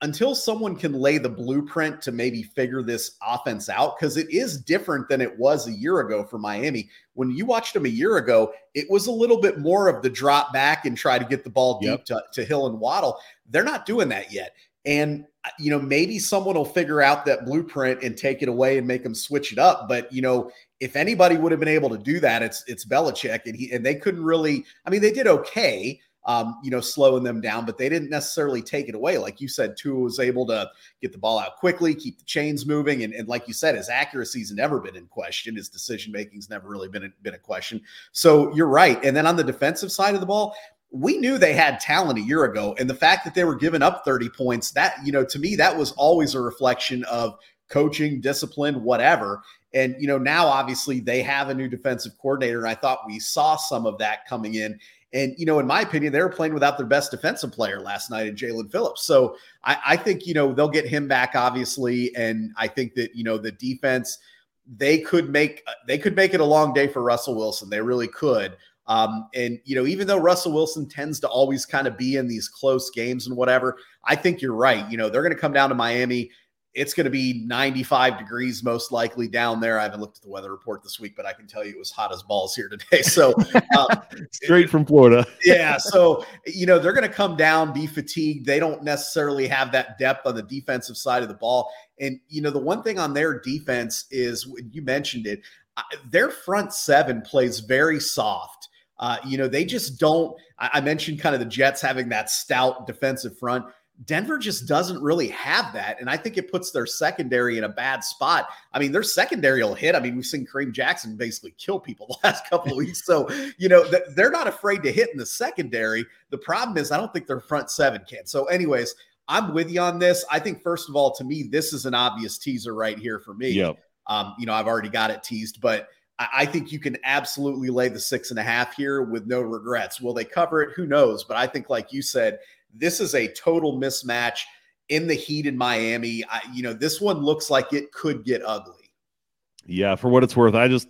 until someone can lay the blueprint to maybe figure this offense out because it is different than it was a year ago for Miami. When you watched them a year ago, it was a little bit more of the drop back and try to get the ball deep yep. to, to Hill and Waddle. They're not doing that yet. And uh, you know, maybe someone will figure out that blueprint and take it away and make them switch it up. But you know, if anybody would have been able to do that, it's it's Belichick, and he and they couldn't really. I mean, they did okay, um, you know, slowing them down, but they didn't necessarily take it away. Like you said, Tua was able to get the ball out quickly, keep the chains moving. And, and like you said, his accuracy's never been in question. His decision making's never really been, been a question. So you're right. And then on the defensive side of the ball, we knew they had talent a year ago. And the fact that they were giving up 30 points, that, you know, to me, that was always a reflection of coaching, discipline, whatever. And, you know, now obviously they have a new defensive coordinator. And I thought we saw some of that coming in. And, you know, in my opinion, they were playing without their best defensive player last night in Jaelan Phillips. So I, I think, you know, they'll get him back, obviously. And I think that, you know, the defense, they could make they could make it a long day for Russell Wilson. They really could. Um, and you know, even though Russell Wilson tends to always kind of be in these close games and whatever, I think you're right. You know, they're going to come down to Miami it's going to be 95 degrees most likely down there. I haven't looked at the weather report this week, but I can tell you it was hot as balls here today. So um, straight from Florida. yeah. So, you know, they're going to come down, be fatigued. They don't necessarily have that depth on the defensive side of the ball. And, you know, the one thing on their defense is you mentioned it, their front seven plays very soft. Uh, you know, they just don't. I mentioned kind of the Jets having that stout defensive front Denver just doesn't really have that. And I think it puts their secondary in a bad spot. I mean, their secondary will hit. I mean, we've seen Kareem Jackson basically kill people the last couple of weeks. So, you know, they're not afraid to hit in the secondary. The problem is, I don't think their front seven can. So, anyways, I'm with you on this. I think, first of all, to me, this is an obvious teaser right here for me. Yep. Um, you know, I've already got it teased, but I think you can absolutely lay the six and a half here with no regrets. Will they cover it? Who knows? But I think, like you said, this is a total mismatch in the heat in Miami. I, you know, this one looks like it could get ugly. Yeah, for what it's worth, I just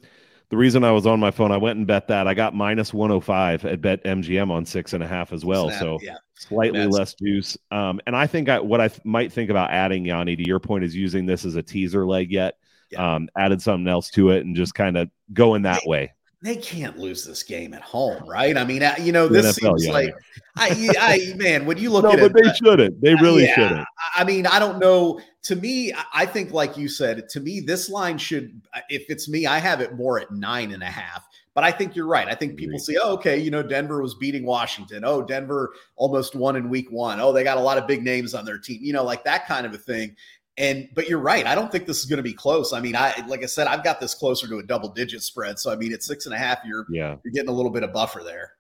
the reason I was on my phone, I went and bet that. I got minus 105 at Bet MGM on six and a half as well. So yeah. slightly That's... less juice. Um, and I think I, what I th- might think about adding, Yanni, to your point, is using this as a teaser leg yet. Yeah. Um, added something else to it and just kind of going that way they can't lose this game at home, right? I mean, uh, you know, this NFL, seems yeah. like, I, I, man, when you look at, no, at but it, they uh, shouldn't. They uh, really yeah, shouldn't. I mean, I don't know. To me, I think, like you said, to me, this line should, if it's me, I have it more at nine and a half. But I think you're right. I think people see, oh, okay, you know, Denver was beating Washington. Oh, Denver almost won in week one. Oh, they got a lot of big names on their team, you know, like that kind of a thing. And but you're right. I don't think this is going to be close. I mean, I like I said, I've got this closer to a double digit spread. So I mean, at six and a half, you're yeah you're getting a little bit of buffer there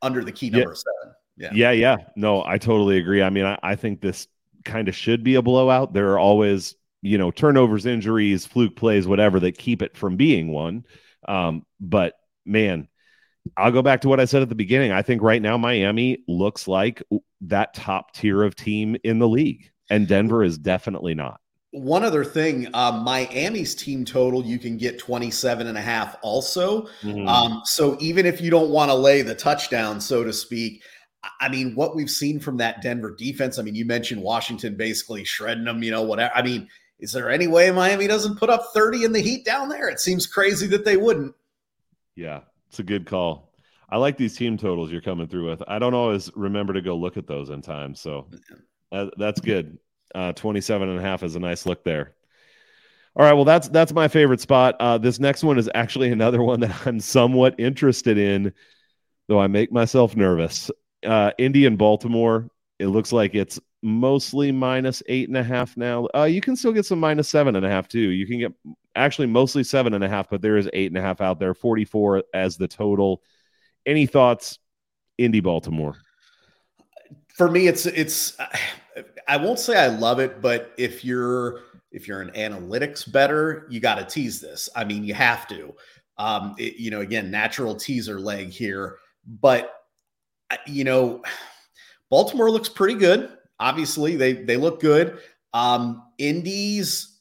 under the key number yeah. seven. Yeah, yeah, yeah. No, I totally agree. I mean, I, I think this kind of should be a blowout. There are always you know turnovers, injuries, fluke plays, whatever that keep it from being one. Um, but man, I'll go back to what I said at the beginning. I think right now Miami looks like that top tier of team in the league and Denver is definitely not. One other thing, uh, Miami's team total, you can get 27 and a half also. Mm-hmm. Um, so even if you don't want to lay the touchdown, so to speak, I mean, what we've seen from that Denver defense, I mean, you mentioned Washington basically shredding them, you know, whatever. I mean, is there any way Miami doesn't put up 30 in the heat down there? It seems crazy that they wouldn't. Yeah, it's a good call. I like these team totals you're coming through with. I don't always remember to go look at those in time. So uh, that's good. Uh, 27 and a half is a nice look there. All right, well that's that's my favorite spot. Uh, this next one is actually another one that I'm somewhat interested in, though I make myself nervous. Uh, Indy and Baltimore. It looks like it's mostly minus eight and a half now. Uh, you can still get some minus seven and a half too. You can get actually mostly seven and a half, but there is eight and a half out there. Forty four as the total. Any thoughts? Indy Baltimore. For me, it's it's I won't say I love it, but if you're if you're an analytics bettor, you got to tease this. I mean, you have to. Um, it, you know, again, natural teaser leg here, but you know, Baltimore looks pretty good. Obviously, they they look good. Um, Indies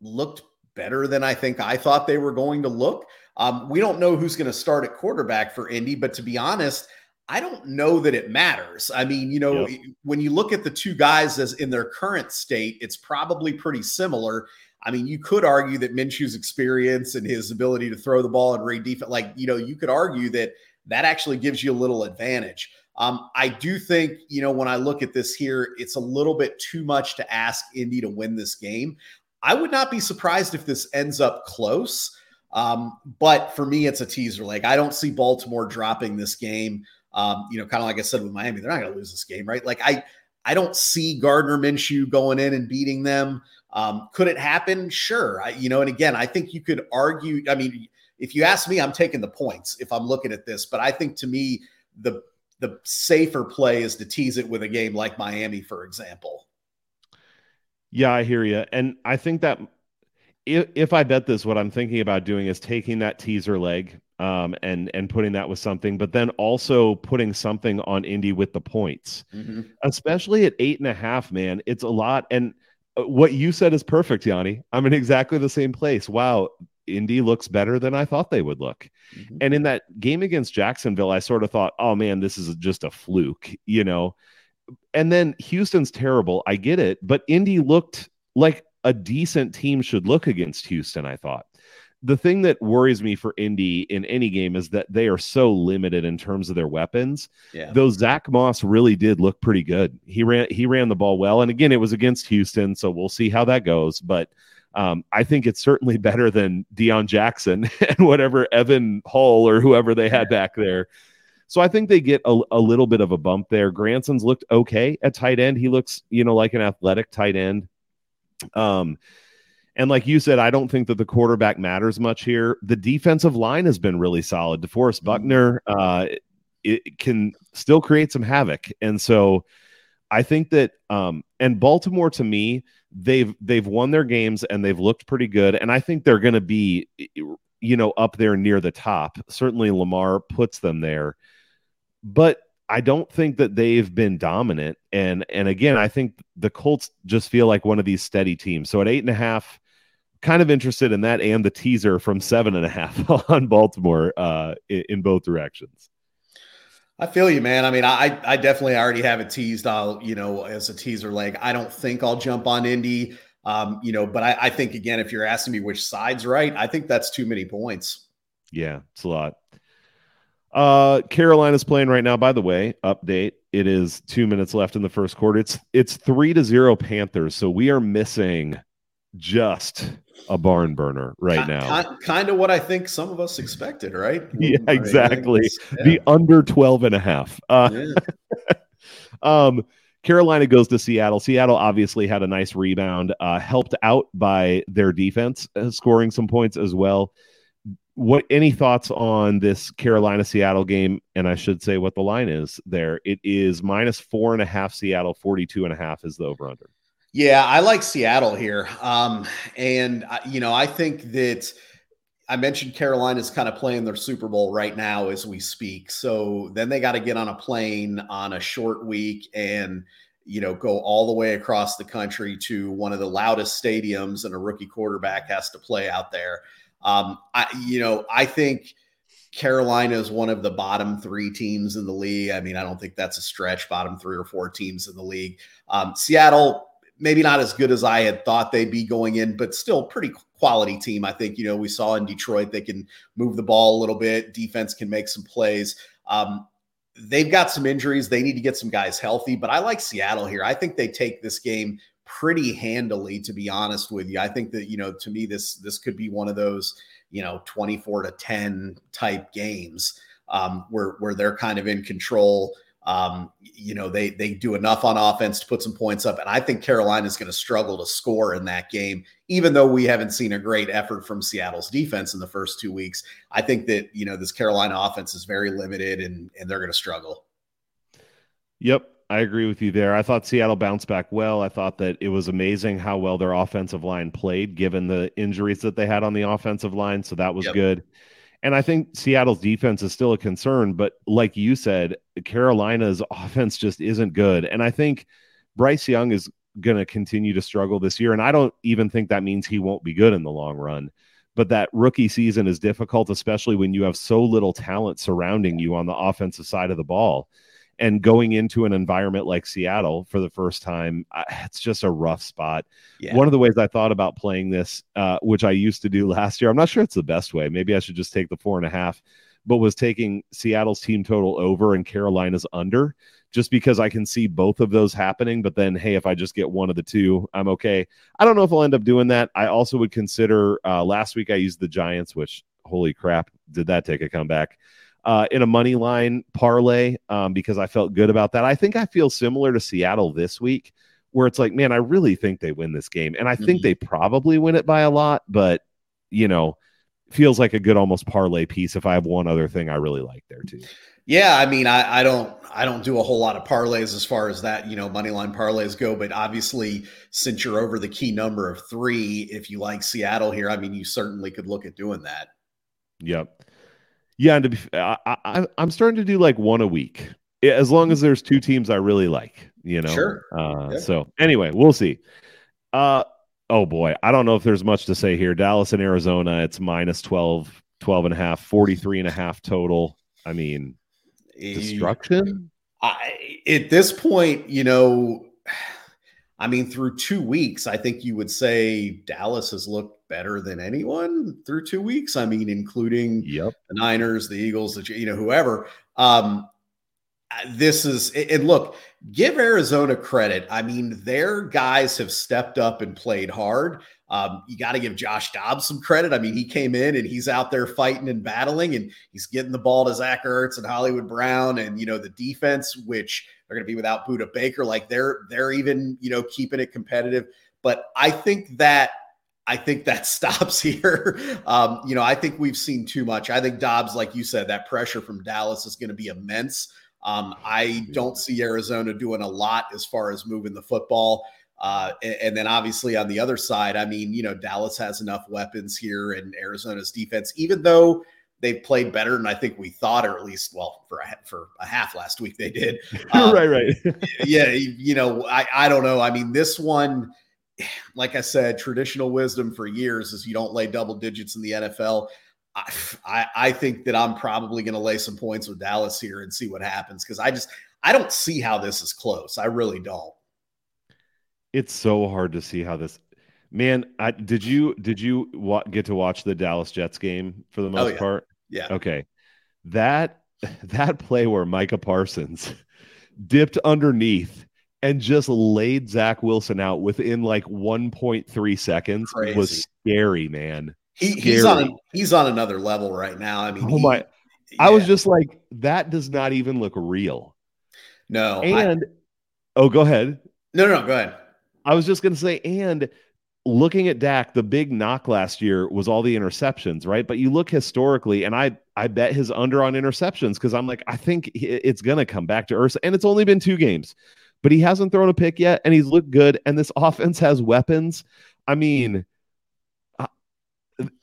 looked better than I think I thought they were going to look. Um, we don't know who's going to start at quarterback for Indy, but to be honest, I don't know that it matters. I mean, you know, yep. when you look at the two guys as in their current state, it's probably pretty similar. I mean, you could argue that Minshew's experience and his ability to throw the ball and read defense, like, you know, you could argue that that actually gives you a little advantage. Um, I do think, you know, when I look at this here, it's a little bit too much to ask Indy to win this game. I would not be surprised if this ends up close. Um, but for me, it's a teaser. Like, I don't see Baltimore dropping this game. Um, you know, kind of like I said with Miami, they're not going to lose this game, right? Like I, I don't see Gardner Minshew going in and beating them. Um, could it happen? Sure. I, you know, and again, I think you could argue. I mean, if you ask me, I'm taking the points if I'm looking at this, but I think to me the the safer play is to tease it with a game like Miami, for example. Yeah, I hear you, and I think that if, if I bet this, what I'm thinking about doing is taking that teaser leg um, and and putting that with something, but then also putting something on Indy with the points, mm-hmm. especially at eight and a half. Man, it's a lot. And uh, what you said is perfect, Yanni. I'm in exactly the same place. Wow, Indy looks better than I thought they would look. Mm-hmm. And in that game against Jacksonville, I sort of thought, oh man, this is just a fluke, you know. And then Houston's terrible. I get it, but Indy looked like a decent team should look against Houston, I thought the thing that worries me for Indy in any game is that they are so limited in terms of their weapons. Yeah. Though Zack Moss really did look pretty good. He ran he ran the ball well, and again, it was against Houston, so we'll see how that goes. But um, I think it's certainly better than Deon Jackson and whatever Evan Hull or whoever they had back there. So I think they get a, a little bit of a bump there. Granson's looked okay at tight end. He looks, you know, like an athletic tight end. Um, and like you said, I don't think that the quarterback matters much here. The defensive line has been really solid. DeForest mm-hmm. Buckner uh, it can still create some havoc, and so I think that um, and Baltimore to me they've they've won their games and they've looked pretty good, and I think they're going to be you know up there near the top. Certainly, Lamar puts them there, but I don't think that they've been dominant. And and again, I think the Colts just feel like one of these steady teams. So at eight and a half, kind of interested in that and the teaser from seven and a half on Baltimore uh, in, in, both directions. I feel you, man. I mean, I I definitely already have it teased. I'll you know as a teaser leg. I don't think I'll jump on Indy. Um, you know, but I, I think again, if you're asking me which side's right, I think that's too many points. Yeah, it's a lot. Uh, Carolina's playing right now. By the way, update: it is two minutes left in the first quarter. It's it's three to zero Panthers. So we are missing just a barn burner right now. Kind, kind, of what I think some of us expected, right? Yeah, exactly. Yeah. The under 12 and a half. Uh, yeah. um, Carolina goes to Seattle. Seattle obviously had a nice rebound, uh, helped out by their defense, uh, scoring some points as well. What any thoughts on this Carolina Seattle game? And I should say what the line is there. It is minus four and a half Seattle, 42 and a half is the over under. Yeah, I like Seattle here. Um, and, you know, I think that I mentioned Carolina's kind of playing their Super Bowl right now as we speak. So then they got to get on a plane on a short week and, you know, go all the way across the country to one of the loudest stadiums, and a rookie quarterback has to play out there. Um, I, you know, I think Carolina is one of the bottom three teams in the league. I mean, I don't think that's a stretch, bottom three or four teams in the league. Um, Seattle, maybe not as good as I had thought they'd be going in, but still pretty quality team. I think, you know, we saw in Detroit, they can move the ball a little bit. Defense can make some plays. Um, they've got some injuries. They need to get some guys healthy, but I like Seattle here. I think they take this game pretty handily, to be honest with you. I think that, you know, to me, this, this could be one of those, you know, 24 to 10 type games um, where, where they're kind of in control. Um, you know, they they do enough on offense to put some points up, and I think Carolina is going to struggle to score in that game. Even though we haven't seen a great effort from Seattle's defense in the first two weeks, I think that you know this Carolina offense is very limited, and and they're going to struggle. Yep, I agree with you there. I thought Seattle bounced back well. I thought that it was amazing how well their offensive line played, given the injuries that they had on the offensive line. So that was yep. good. And I think Seattle's defense is still a concern, but like you said, Carolina's offense just isn't good. And I think Bryce Young is going to continue to struggle this year. And I don't even think that means he won't be good in the long run. But that rookie season is difficult, especially when you have so little talent surrounding you on the offensive side of the ball and going into an environment like Seattle for the first time, it's just a rough spot. Yeah. One of the ways I thought about playing this, uh, which I used to do last year, I'm not sure it's the best way. Maybe I should just take the four and a half, but was taking Seattle's team total over and Carolina's under, just because I can see both of those happening. But then, hey, if I just get one of the two, I'm okay. I don't know if I'll end up doing that. I also would consider uh, last week I used the Giants, which holy crap, did that take a comeback? Uh, in a money line parlay um, because I felt good about that. I think I feel similar to Seattle this week, where it's like, man, I really think they win this game, and I mm-hmm. think they probably win it by a lot, but you know, feels like a good almost parlay piece. If I have one other thing I really like there too. Yeah, I mean, I, I don't, I don't do a whole lot of parlays as far as that, you know, money line parlays go. But obviously, since you're over the key number of three, if you like Seattle here, I mean, you certainly could look at doing that. Yep. Yeah, and to be, I, I, I'm starting to do like one a week, as long as there's two teams I really like. You know, sure. Uh, So anyway, we'll see. Uh, oh boy, I don't know if there's much to say here. Dallas and Arizona, it's minus 12, 12 and a half, 43 and a half total. I mean, destruction. I, at this point, you know, I mean, through two weeks, I think you would say Dallas has looked better than anyone through two weeks. I mean, including yep. the Niners, the Eagles, the you know, whoever. Um, this is and look, give Arizona credit. I mean, their guys have stepped up and played hard. Um, you got to give Josh Dobbs some credit. I mean, he came in and he's out there fighting and battling, and he's getting the ball to Zach Ertz and Hollywood Brown, and you know the defense, which they're going to be without Budda Baker. Like they're they're even you know keeping it competitive. But I think that I think that stops here. Um, you know, I think we've seen too much. I think Dobbs, like you said, that pressure from Dallas is going to be immense. Um, I don't see Arizona doing a lot as far as moving the football. Uh, and, and, then obviously on the other side, I mean, you know, Dallas has enough weapons here, and Arizona's defense, even though they've played better than I think we thought, or at least, well, for a, for a half last week they did. Um, right, right. yeah, you know, I I don't know. I mean, this one, like I said, traditional wisdom for years is you don't lay double digits in the NFL. I, I, think that I'm probably going to lay some points with Dallas here and see what happens because I just I don't see how this is close. I really don't. It's so hard to see how this. Man, I, did you did you wa- get to watch the Dallas Jets game for the oh, most oh, yeah. part? Yeah. Okay. That that play where Micah Parsons dipped underneath and just laid Zach Wilson out within like 1.3 seconds Crazy. was scary, man. He, he's on he's on another level right now. I mean, oh he, my! Yeah. I was just like, that does not even look real. No, and I, oh, go ahead. No, no, no, go ahead. I was just going to say, and looking at Dak, the big knock last year was all the interceptions, right? But you look historically, and I I bet his under on interceptions because I'm like, I think it's going to come back to earth, and it's only been two games, but he hasn't thrown a pick yet, and he's looked good, and this offense has weapons. I mean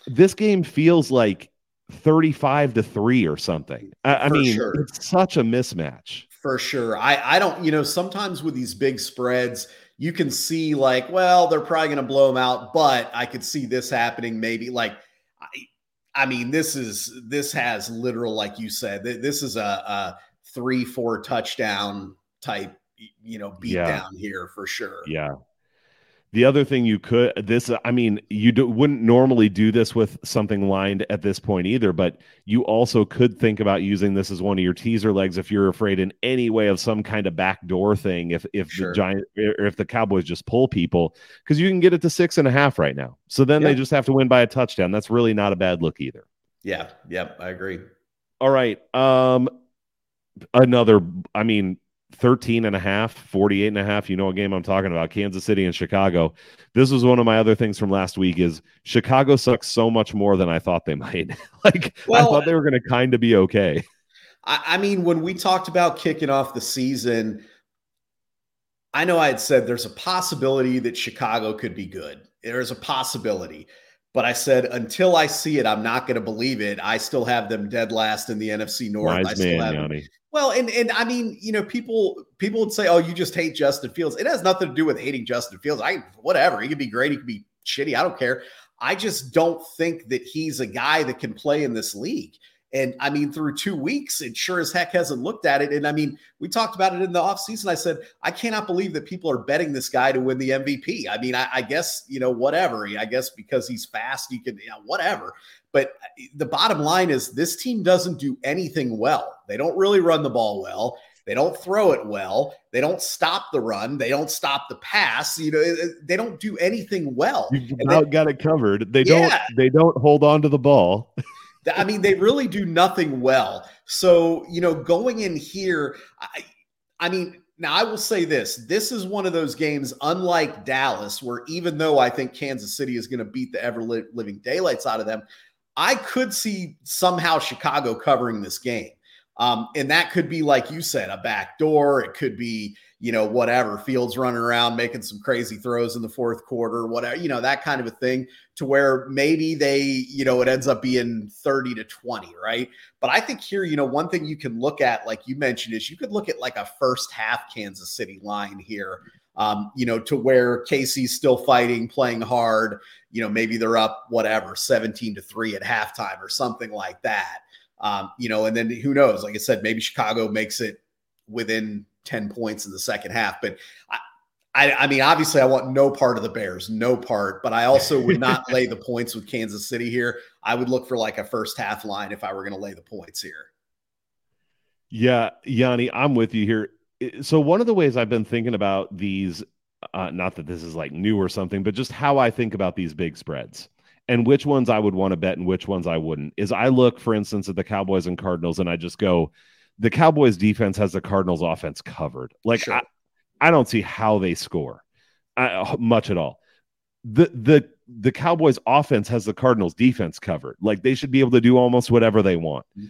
this game feels like 35 to 3 or something. I, I mean, sure. it's such a mismatch. For sure. I, I don't, you know, sometimes with these big spreads, you can see like, well, they're probably going to blow them out, but I could see this happening maybe like, I, I mean, this is, this has literal, like you said, this is a, a three, four touchdown type, you know, beat yeah. down here for sure. Yeah. The other thing you could this I mean you do, wouldn't normally do this with something lined at this point either, but you also could think about using this as one of your teaser legs if you're afraid in any way of some kind of backdoor thing. If if sure. the giant or if the Cowboys just pull people because you can get it to six and a half right now. So then yeah. they just have to win by a touchdown. That's really not a bad look either. Yeah. Yep. I agree. All right. Um, another. I mean, 13 and a half, 48 and a half. You know what game I'm talking about. Kansas City and Chicago. This was one of my other things from last week is Chicago sucks so much more than I thought they might. like well, I thought they were going to kind of be okay. I, I mean, when we talked about kicking off the season, I know I had said there's a possibility that Chicago could be good. There's a possibility. But I said until I see it, I'm not going to believe it. I still have them dead last in the NFC North. Wise I still man, have. Well, and and I mean, you know, people people would say, "Oh, you just hate Justin Fields." It has nothing to do with hating Justin Fields. I whatever. He could be great. He could be shitty. I don't care. I just don't think that he's a guy that can play in this league. And I mean, through two weeks, it sure as heck hasn't looked at it. And I mean, we talked about it in the offseason. I said, I cannot believe that people are betting this guy to win the MVP. I mean, I, I guess, you know, whatever. I guess because he's fast, he can, you know, whatever. But uh, the bottom line is this team doesn't do anything well. They don't really run the ball well. They don't throw it well. They don't stop the run. They don't stop the pass. You know, they don't do anything well. You've about got it covered. They yeah. don't. They don't hold on to the ball. I mean, they really do nothing well. So, you know, going in here, I, I mean, now I will say this this is one of those games, unlike Dallas, where even though I think Kansas City is going to beat the ever living daylights out of them, I could see somehow Chicago covering this game. Um, and that could be, like you said, a back door. It could be, you know, whatever, Fields running around making some crazy throws in the fourth quarter, whatever, you know, that kind of a thing to where maybe they, you know, it ends up being 30 to 20, right? But I think here, you know, one thing you can look at, like you mentioned, is you could look at like a first half Kansas City line here. um, you know, to where Casey's still fighting, playing hard. You know, maybe they're up whatever, 17 to three at halftime or something like that. Um, you know, and then who knows? Like I said, maybe Chicago makes it within 10 points in the second half. But I, I, I, mean, obviously, I want no part of the Bears, no part, but I also would not lay the points with Kansas City here. I would look for like a first half line if I were going to lay the points here. Yeah, Yanni, I'm with you here. So, one of the ways I've been thinking about these, uh, not that this is like new or something, but just how I think about these big spreads and which ones I would want to bet and which ones I wouldn't is I look, for instance, at the Cowboys and Cardinals and I just go, the Cowboys defense has the Cardinals offense covered. Like, sure. I, I don't see how they score uh, much at all. The the the Cowboys offense has the Cardinals defense covered. Like they should be able to do almost whatever they want. Mm-hmm.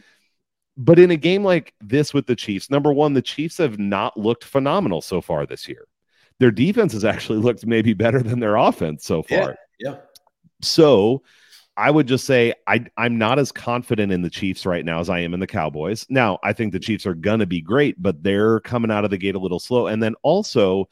But in a game like this with the Chiefs, number one, the Chiefs have not looked phenomenal so far this year. Their defense has actually looked maybe better than their offense so far. Yeah. yeah. So I would just say I, I'm not as confident in the Chiefs right now as I am in the Cowboys. Now, I think the Chiefs are going to be great, but they're coming out of the gate a little slow. And then also,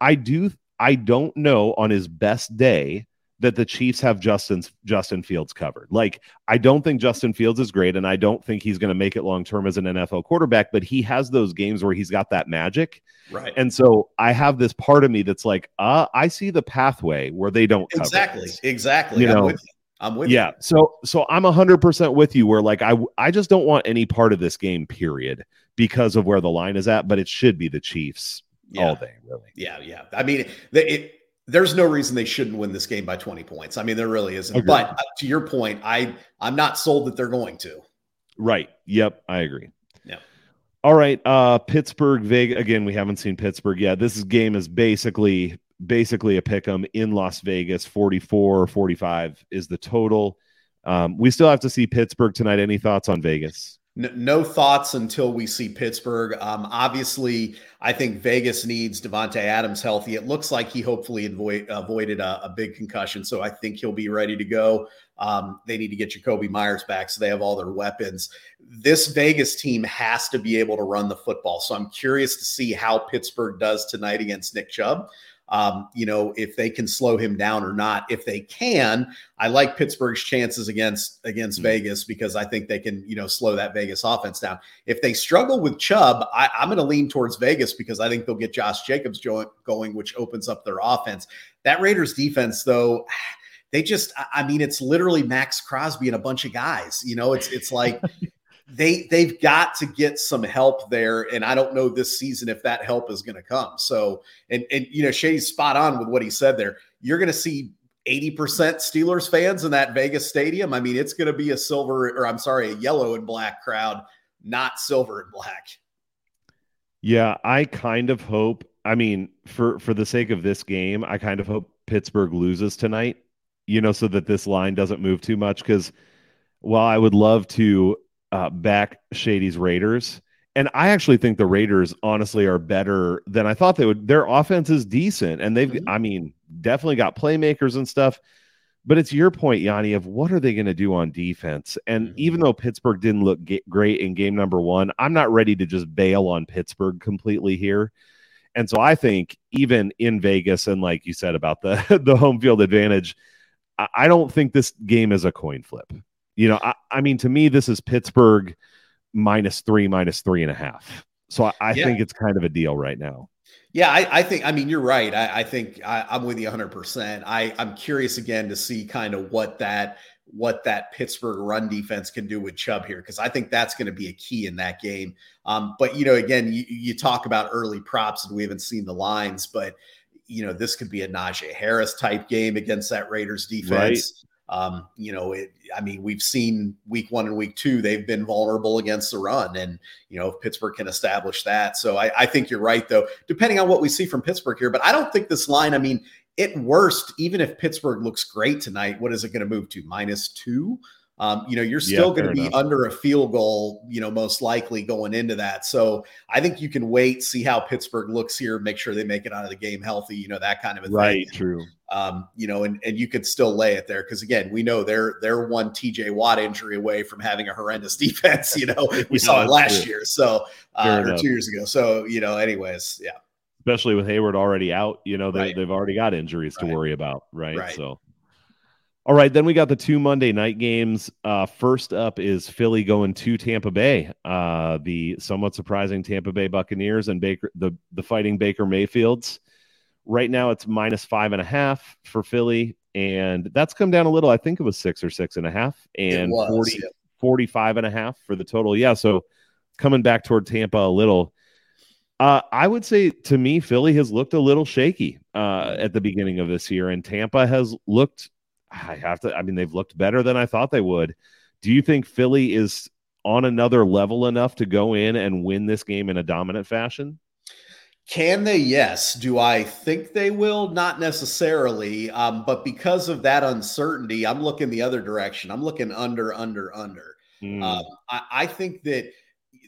I do I don't know on his best day that the Chiefs have Justin's Justin Fields covered. Like I don't think Justin Fields is great and I don't think he's going to make it long term as an NFL quarterback, but he has those games where he's got that magic. Right. And so I have this part of me that's like, uh, I see the pathway where they don't Exactly. Exactly. You know. I'm with yeah. You. So so I'm hundred percent with you where like I I just don't want any part of this game, period, because of where the line is at, but it should be the Chiefs yeah. all day, really. Yeah, yeah. I mean, it, it, there's no reason they shouldn't win this game by 20 points. I mean, there really isn't. Agreed. But uh, to your point, I I'm not sold that they're going to. Right. Yep. I agree. Yeah. All right. Uh Pittsburgh, Vegas. Again, we haven't seen Pittsburgh yet. This game is basically basically a pick 'em in Las Vegas. 44 45 is the total. Um, we still have to see Pittsburgh tonight. Any thoughts on Vegas? no thoughts until we see Pittsburgh. Um, obviously, I think Vegas needs Davante Adams healthy. It looks like he hopefully avoid, avoided a, a, big concussion, so I think he'll be ready to go. Um, they need to get Jakobi Myers back so they have all their weapons. This Vegas team has to be able to run the football, so I'm curious to see how Pittsburgh does tonight against Nick Chubb um, you know, if they can slow him down or not. If they can, I like Pittsburgh's chances against against mm-hmm. Vegas because I think they can, you know, slow that Vegas offense down. If they struggle with Chubb, I, am going to lean towards Vegas because I think they'll get Josh Jacobs going, which opens up their offense. That Raiders defense, though. They just, I mean, it's literally Maxx Crosby and a bunch of guys. You know, it's it's like they they've got to get some help there and i don't know this season if that help is going to come. So and and you know shay's spot on with what he said there. You're going to see 80% steelers fans in that vegas stadium. I mean it's going to be a silver or i'm sorry a yellow and black crowd not silver and black. Yeah i kind of hope i mean for for the sake of this game i kind of hope pittsburgh loses tonight you know so that this line doesn't move too much because while i would love to uh, back Shady's Raiders. And I actually think the Raiders honestly are better than I thought they would. Their offense is decent, and they've, mm-hmm. I mean, definitely got playmakers and stuff. But it's your point, Yanni, of what are they going to do on defense? And mm-hmm. even though Pittsburgh didn't look great in game number one, I'm not ready to just bail on Pittsburgh completely here. And so I think even in Vegas, and like you said about the the home field advantage, I don't think this game is a coin flip. You know, I, I mean, to me, this is Pittsburgh minus three, minus three and a half. So I, I yeah. think it's kind of a deal right now. Yeah, I, I think. I mean, you're right. I, I think I, am with you 100. percent I I'm curious again to see kind of what that what that Pittsburgh run defense can do with Chubb here because I think that's going to be a key in that game. Um, but you know, again, you, you talk about early props and we haven't seen the lines, but you know, this could be a Najee Harris type game against that Raiders defense. Right. Um, you know, it, I mean, we've seen week one and week two, they've been vulnerable against the run. And, you know, if Pittsburgh can establish that. So I, I think you're right, though, depending on what we see from Pittsburgh here. But I don't think this line, I mean, at worst, even if Pittsburgh looks great tonight, what is it going to move to? Minus two? Um, you know, you're still yeah, going to be enough. under a field goal, you know, most likely going into that. So I think you can wait, see how Pittsburgh looks here, make sure they make it out of the game healthy, you know, that kind of a right, thing. Right, true. Um, you know, and and you could still lay it there because again, we know they're they're one TJ Watt injury away from having a horrendous defense. You know, we yeah, saw it last true. year, so uh, or two years ago. So you know, anyways, yeah. especially with Heyward already out. You know, they, right. they've already got injuries right. to worry about, right? right? So, all right, then we got the two Monday night games. Uh, first up is Philly going to Tampa Bay. Uh, the somewhat surprising Tampa Bay Buccaneers and Baker, the the fighting Baker Mayfields. Right now, it's minus five and a half for Philly, and that's come down a little. I think it was six or six and a half, and was, 40, yeah. 45 and a half for the total. Yeah, so coming back toward Tampa a little. Uh, I would say to me, Philly has looked a little shaky uh, at the beginning of this year, and Tampa has looked. I have to. I mean, they've looked better than I thought they would. Do you think Philly is on another level enough to go in and win this game in a dominant fashion? Can they? Yes. Do I think they will? Not necessarily. Um, but because of that uncertainty, I'm looking the other direction. I'm looking under, under, under. Mm. Um, I, I think that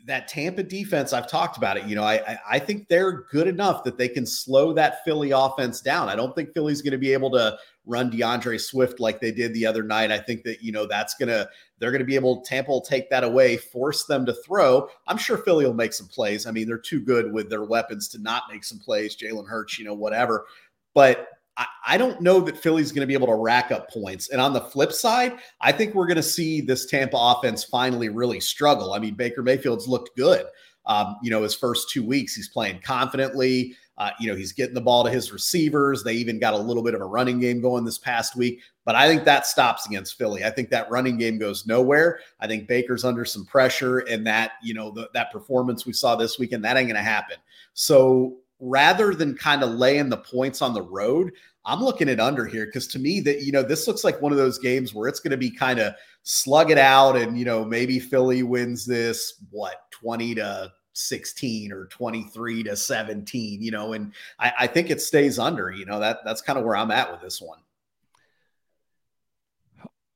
that Tampa defense, I've talked about it. You know, I I think they're good enough that they can slow that Philly offense down. I don't think Philly's going to be able to run D'Andre Swift like they did the other night. I think that you know that's gonna they're gonna be able Tampa will take that away, force them to throw. I'm sure Philly will make some plays. I mean, they're too good with their weapons to not make some plays. Jalen Hurts, you know, whatever. But I, I don't know that Philly's going to be able to rack up points. And on the flip side, I think we're going to see this Tampa offense finally really struggle. I mean, Baker Mayfield's looked good. Um, you know, his first two weeks, he's playing confidently. Uh, you know, he's getting the ball to his receivers. They even got a little bit of a running game going this past week. But I think that stops against Philly. I think that running game goes nowhere. I think Baker's under some pressure, and that, you know, the, that performance we saw this weekend, that ain't going to happen. So rather than kind of laying the points on the road, I'm looking at under here because to me that you know this looks like one of those games where it's going to be kind of slug it out and you know maybe Philly wins this what 20 to 16 or 23 to 17 you know and I, I think it stays under you know that that's kind of where I'm at with this one.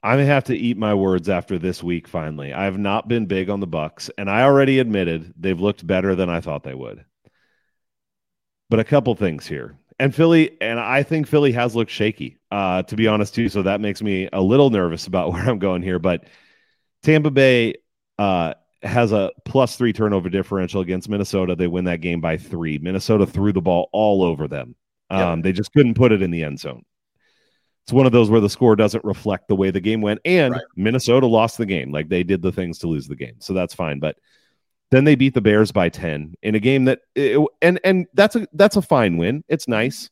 I may have to eat my words after this week finally. I have not been big on the Bucks and I already admitted they've looked better than I thought they would. But a couple things here. And Philly, and I think Philly has looked shaky, uh, to be honest, too. So that makes me a little nervous about where I'm going here. But Tampa Bay uh, has a plus three turnover differential against Minnesota. They win that game by three. Minnesota threw the ball all over them. Um, yep. They just couldn't put it in the end zone. It's one of those where the score doesn't reflect the way the game went, and right. Minnesota lost the game. Like they did the things to lose the game, so that's fine. But then they beat the Bears by 10 in a game that it, and and that's a that's a fine win. It's nice.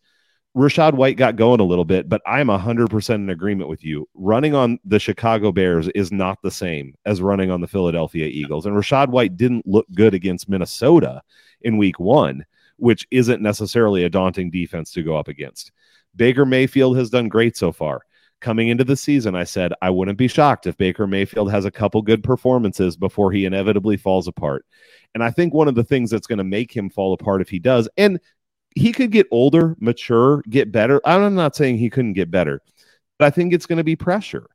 Rachaad White got going a little bit, but I'm 100% in agreement with you. Running on the Chicago Bears is not the same as running on the Philadelphia Eagles. And Rachaad White didn't look good against Minnesota in week 1, which isn't necessarily a daunting defense to go up against. Baker Mayfield has done great so far coming into the season, I said I wouldn't be shocked if Baker Mayfield has a couple good performances before he inevitably falls apart. And I think one of the things that's going to make him fall apart if he does, and he could get older, mature, get better. I'm not saying he couldn't get better, but I think it's going to be pressure.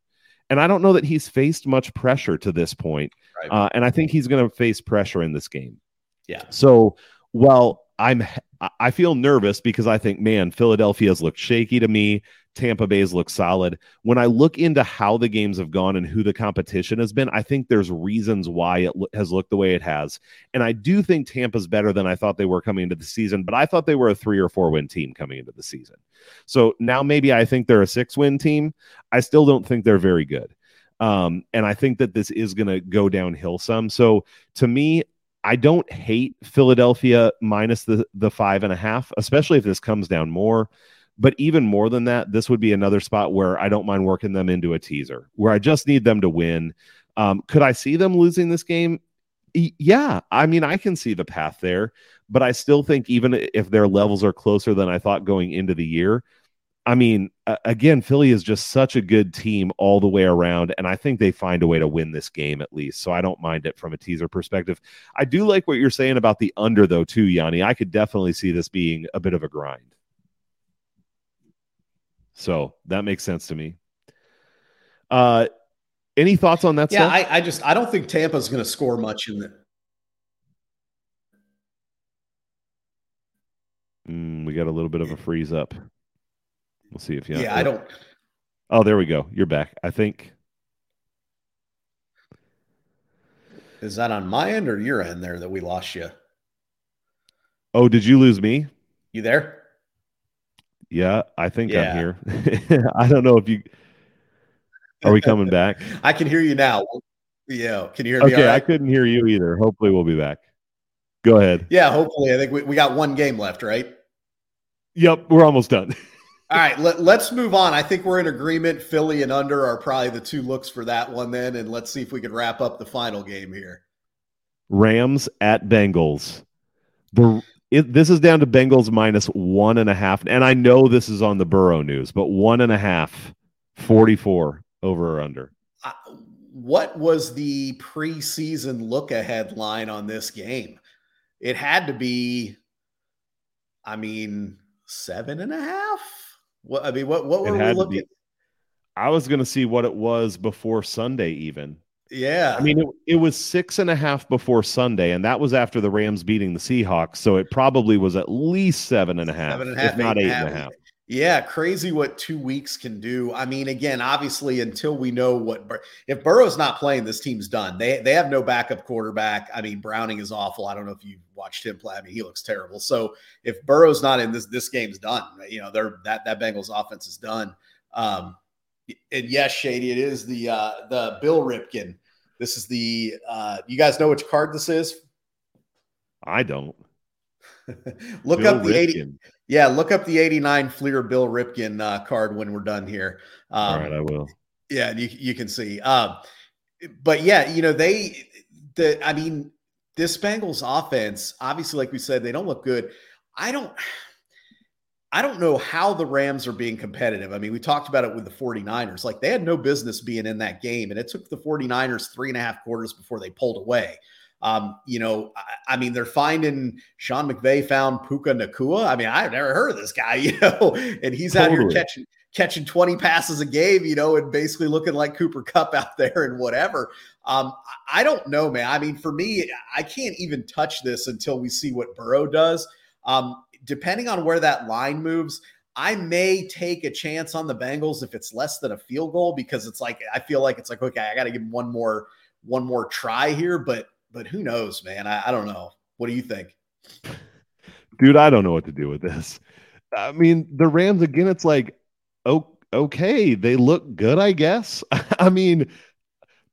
And I don't know that he's faced much pressure to this point. Right. Uh, and I think he's going to face pressure in this game. Yeah. So while I'm, I feel nervous because I think, man, Philadelphia's looked shaky to me. Tampa Bay's look solid. When I look into how the games have gone and who the competition has been, I think there's reasons why it lo- has looked the way it has. And I do think Tampa's better than I thought they were coming into the season, but I thought they were a three or four win team coming into the season. So now maybe I think they're a six win team. I still don't think they're very good. Um, and I think that this is going to go downhill some. So to me, I don't hate Philadelphia minus the the five and a half, especially if this comes down more. But even more than that, this would be another spot where I don't mind working them into a teaser, where I just need them to win. Um, could I see them losing this game? Yeah, I mean, I can see the path there, but I still think even if their levels are closer than I thought going into the year, I mean, again, Philly is just such a good team all the way around, and I think they find a way to win this game at least. So I don't mind it from a teaser perspective. I do like what you're saying about the under, though, too, Yanni. I could definitely see this being a bit of a grind. So that makes sense to me. Uh, any thoughts on that? Yeah, I, I, just I don't think Tampa's going to score much in the. Mm, we got a little bit of a freeze up. We'll see if you. Yeah, I don't. Oh, there we go. You're back. I think. Is that on my end or your end there that we lost you? Oh, did you lose me? You there? Yeah, I think yeah. I'm here. I don't know if you are we coming back? I can hear you now. Yeah, can you hear me? Okay, right? I couldn't hear you either. Hopefully, we'll be back. Go ahead. Yeah, hopefully. I think we, we got one game left, right? Yep, we're almost done. All right, let, let's move on. I think we're in agreement. Philly and under are probably the two looks for that one then, and let's see if we can wrap up the final game here. Rams at Bengals. The it, this is down to Bengals minus one and a half, and I know this is on the Burrow news, but one and a half, 44 over or under. Uh, what was the preseason look ahead line on this game? It had to be, I mean, seven and a half. What I mean, what what were we looking? I was going to see what it was before Sunday, even. Yeah. I mean, it, it was six and a half before Sunday, and that was after the Rams beating the Seahawks. So it probably was at least seven and a half, seven and a half if not eight and a half. Yeah, crazy what two weeks can do. I mean, again, obviously, until we know what if Burrow's not playing, this team's done. They they have no backup quarterback. I mean, Browning is awful. I don't know if you watched him play. I mean, he looks terrible. So if Burrow's not in this, this game's done. You know, they're that that Bengals offense is done. Um, and yes, Shady, it is the uh, the Bill Ripken. This is the uh, you guys know which card this is? I don't. look Bill up the Ripken. 80 yeah look up the 89 fleer bill ripken uh, card when we're done here um, all right i will yeah you, you can see um, but yeah you know they the i mean this bengals offense obviously like we said they don't look good i don't I don't know how the Rams are being competitive. I mean, we talked about it with the 49ers. Like they had no business being in that game, and it took the 49ers three and a half quarters before they pulled away. Um, you know, I, I, mean, they're finding Sean McVay found Puka Nacua. I mean, I've never heard of this guy, you know, and he's totally. out here catching catching 20 passes a game, you know, and basically looking like Cooper Kupp out there and whatever. Um, I don't know, man. I mean, for me, I can't even touch this until we see what Burrow does. Um, depending on where that line moves, I may take a chance on the Bengals if it's less than a field goal because it's like I feel like it's like okay, I got to give one more one more try here, but but who knows, man? I, I don't know. What do you think? Dude, I don't know what to do with this. I mean, the Rams again, it's like, oh, okay, they look good, I guess. I mean,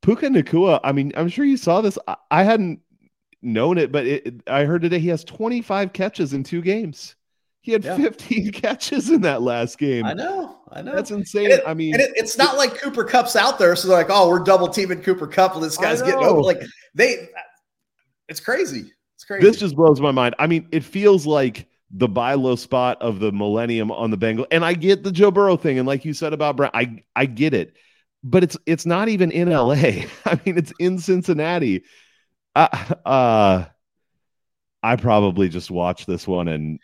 Puka Nacua, I mean, I'm sure you saw this. I, I hadn't known it, but it, I heard today he has 25 catches in two games. He had yeah. 15 catches in that last game. I know. I know. That's insane. It, I mean, it, it's not like Cooper Kupp's out there. So they're like, oh, we're double teaming Cooper Kupp. This guy's getting over. Like they, it's crazy. It's crazy. This just blows my mind. I mean, it feels like the buy low spot of the millennium on the Bengal. And I get the Joe Burrow thing. And like you said about Brown, I, I get it. But it's it's not even in LA. I mean, it's in Cincinnati. Uh, uh I probably just watch this one and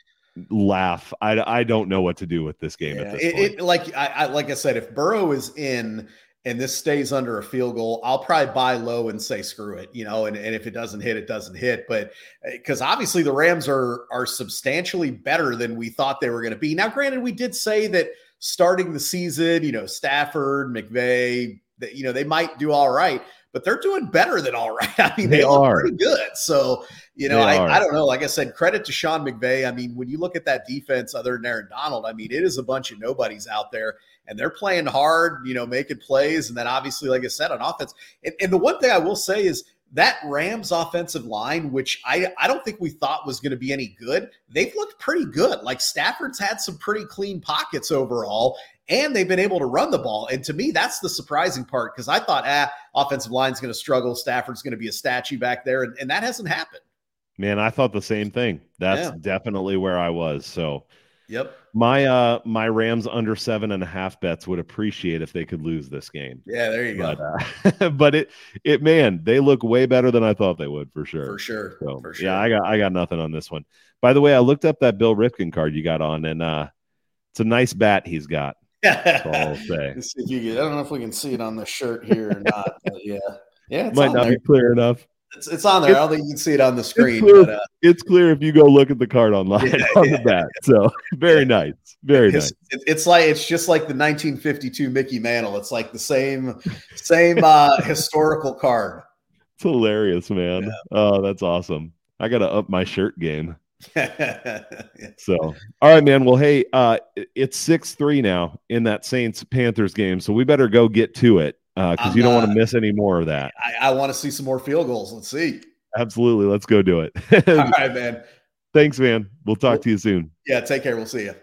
laugh. I, I don't know what to do with this game yeah, at this it, point. It, like I, I like I said, if Burrow is in and this stays under a field goal, I'll probably buy low and say screw it, you know. And, and if it doesn't hit, it doesn't hit. But because uh, obviously the Rams are are substantially better than we thought they were going to be. Now, granted, we did say that starting the season, you know, Stafford, McVay, that you know they might do all right but they're doing better than all right. I mean, they, they are pretty good. So, you know, I, I, don't know. Like I said, credit to Sean McVay. I mean, when you look at that defense, other than Aaron Donald, I mean, it is a bunch of nobodies out there and they're playing hard, you know, making plays. And then obviously, like I said, on offense. And, and the one thing I will say is that Rams offensive line, which I, I don't think we thought was going to be any good, they've looked pretty good. Like Stafford's had some pretty clean pockets overall and they've been able to run the ball. And to me, that's the surprising part because I thought, ah, offensive line's going to struggle. Stafford's going to be a statue back there, and, and, that hasn't happened. Man, I thought the same thing. That's yeah. definitely where I was. So, yep. My uh my Rams under seven and a half bets would appreciate if they could lose this game. Yeah, there you but, go. Uh, but it it man, they look way better than I thought they would for sure. For sure. So, for sure. Yeah, I got I got nothing on this one. By the way, I looked up that Bill Ripken card you got on, and uh it's a nice bat he's got. That's all I'll say. I don't know if we can see it on the shirt here or not. yeah, yeah, might not there. be clear enough. It's, it's on there. It's, I don't think you can see it on the screen. It's clear, but, uh, it's clear if you go look at the card online yeah, on yeah. the back. So very nice, very it's, nice. It's like it's just like the 1952 Mickey Mantle. It's like the same same uh, historical card. It's hilarious, man. Oh, that's awesome. I got to up my shirt game. So, all right, man. Well, hey, uh, it's six three now in that Saints Panthers game, so we better go get to it because uh, you don't want to miss any more of that. I, I want to see some more field goals. Let's see. Absolutely, let's go do it. all right, man. Thanks, man. We'll talk to you soon. Yeah, take care. We'll see you.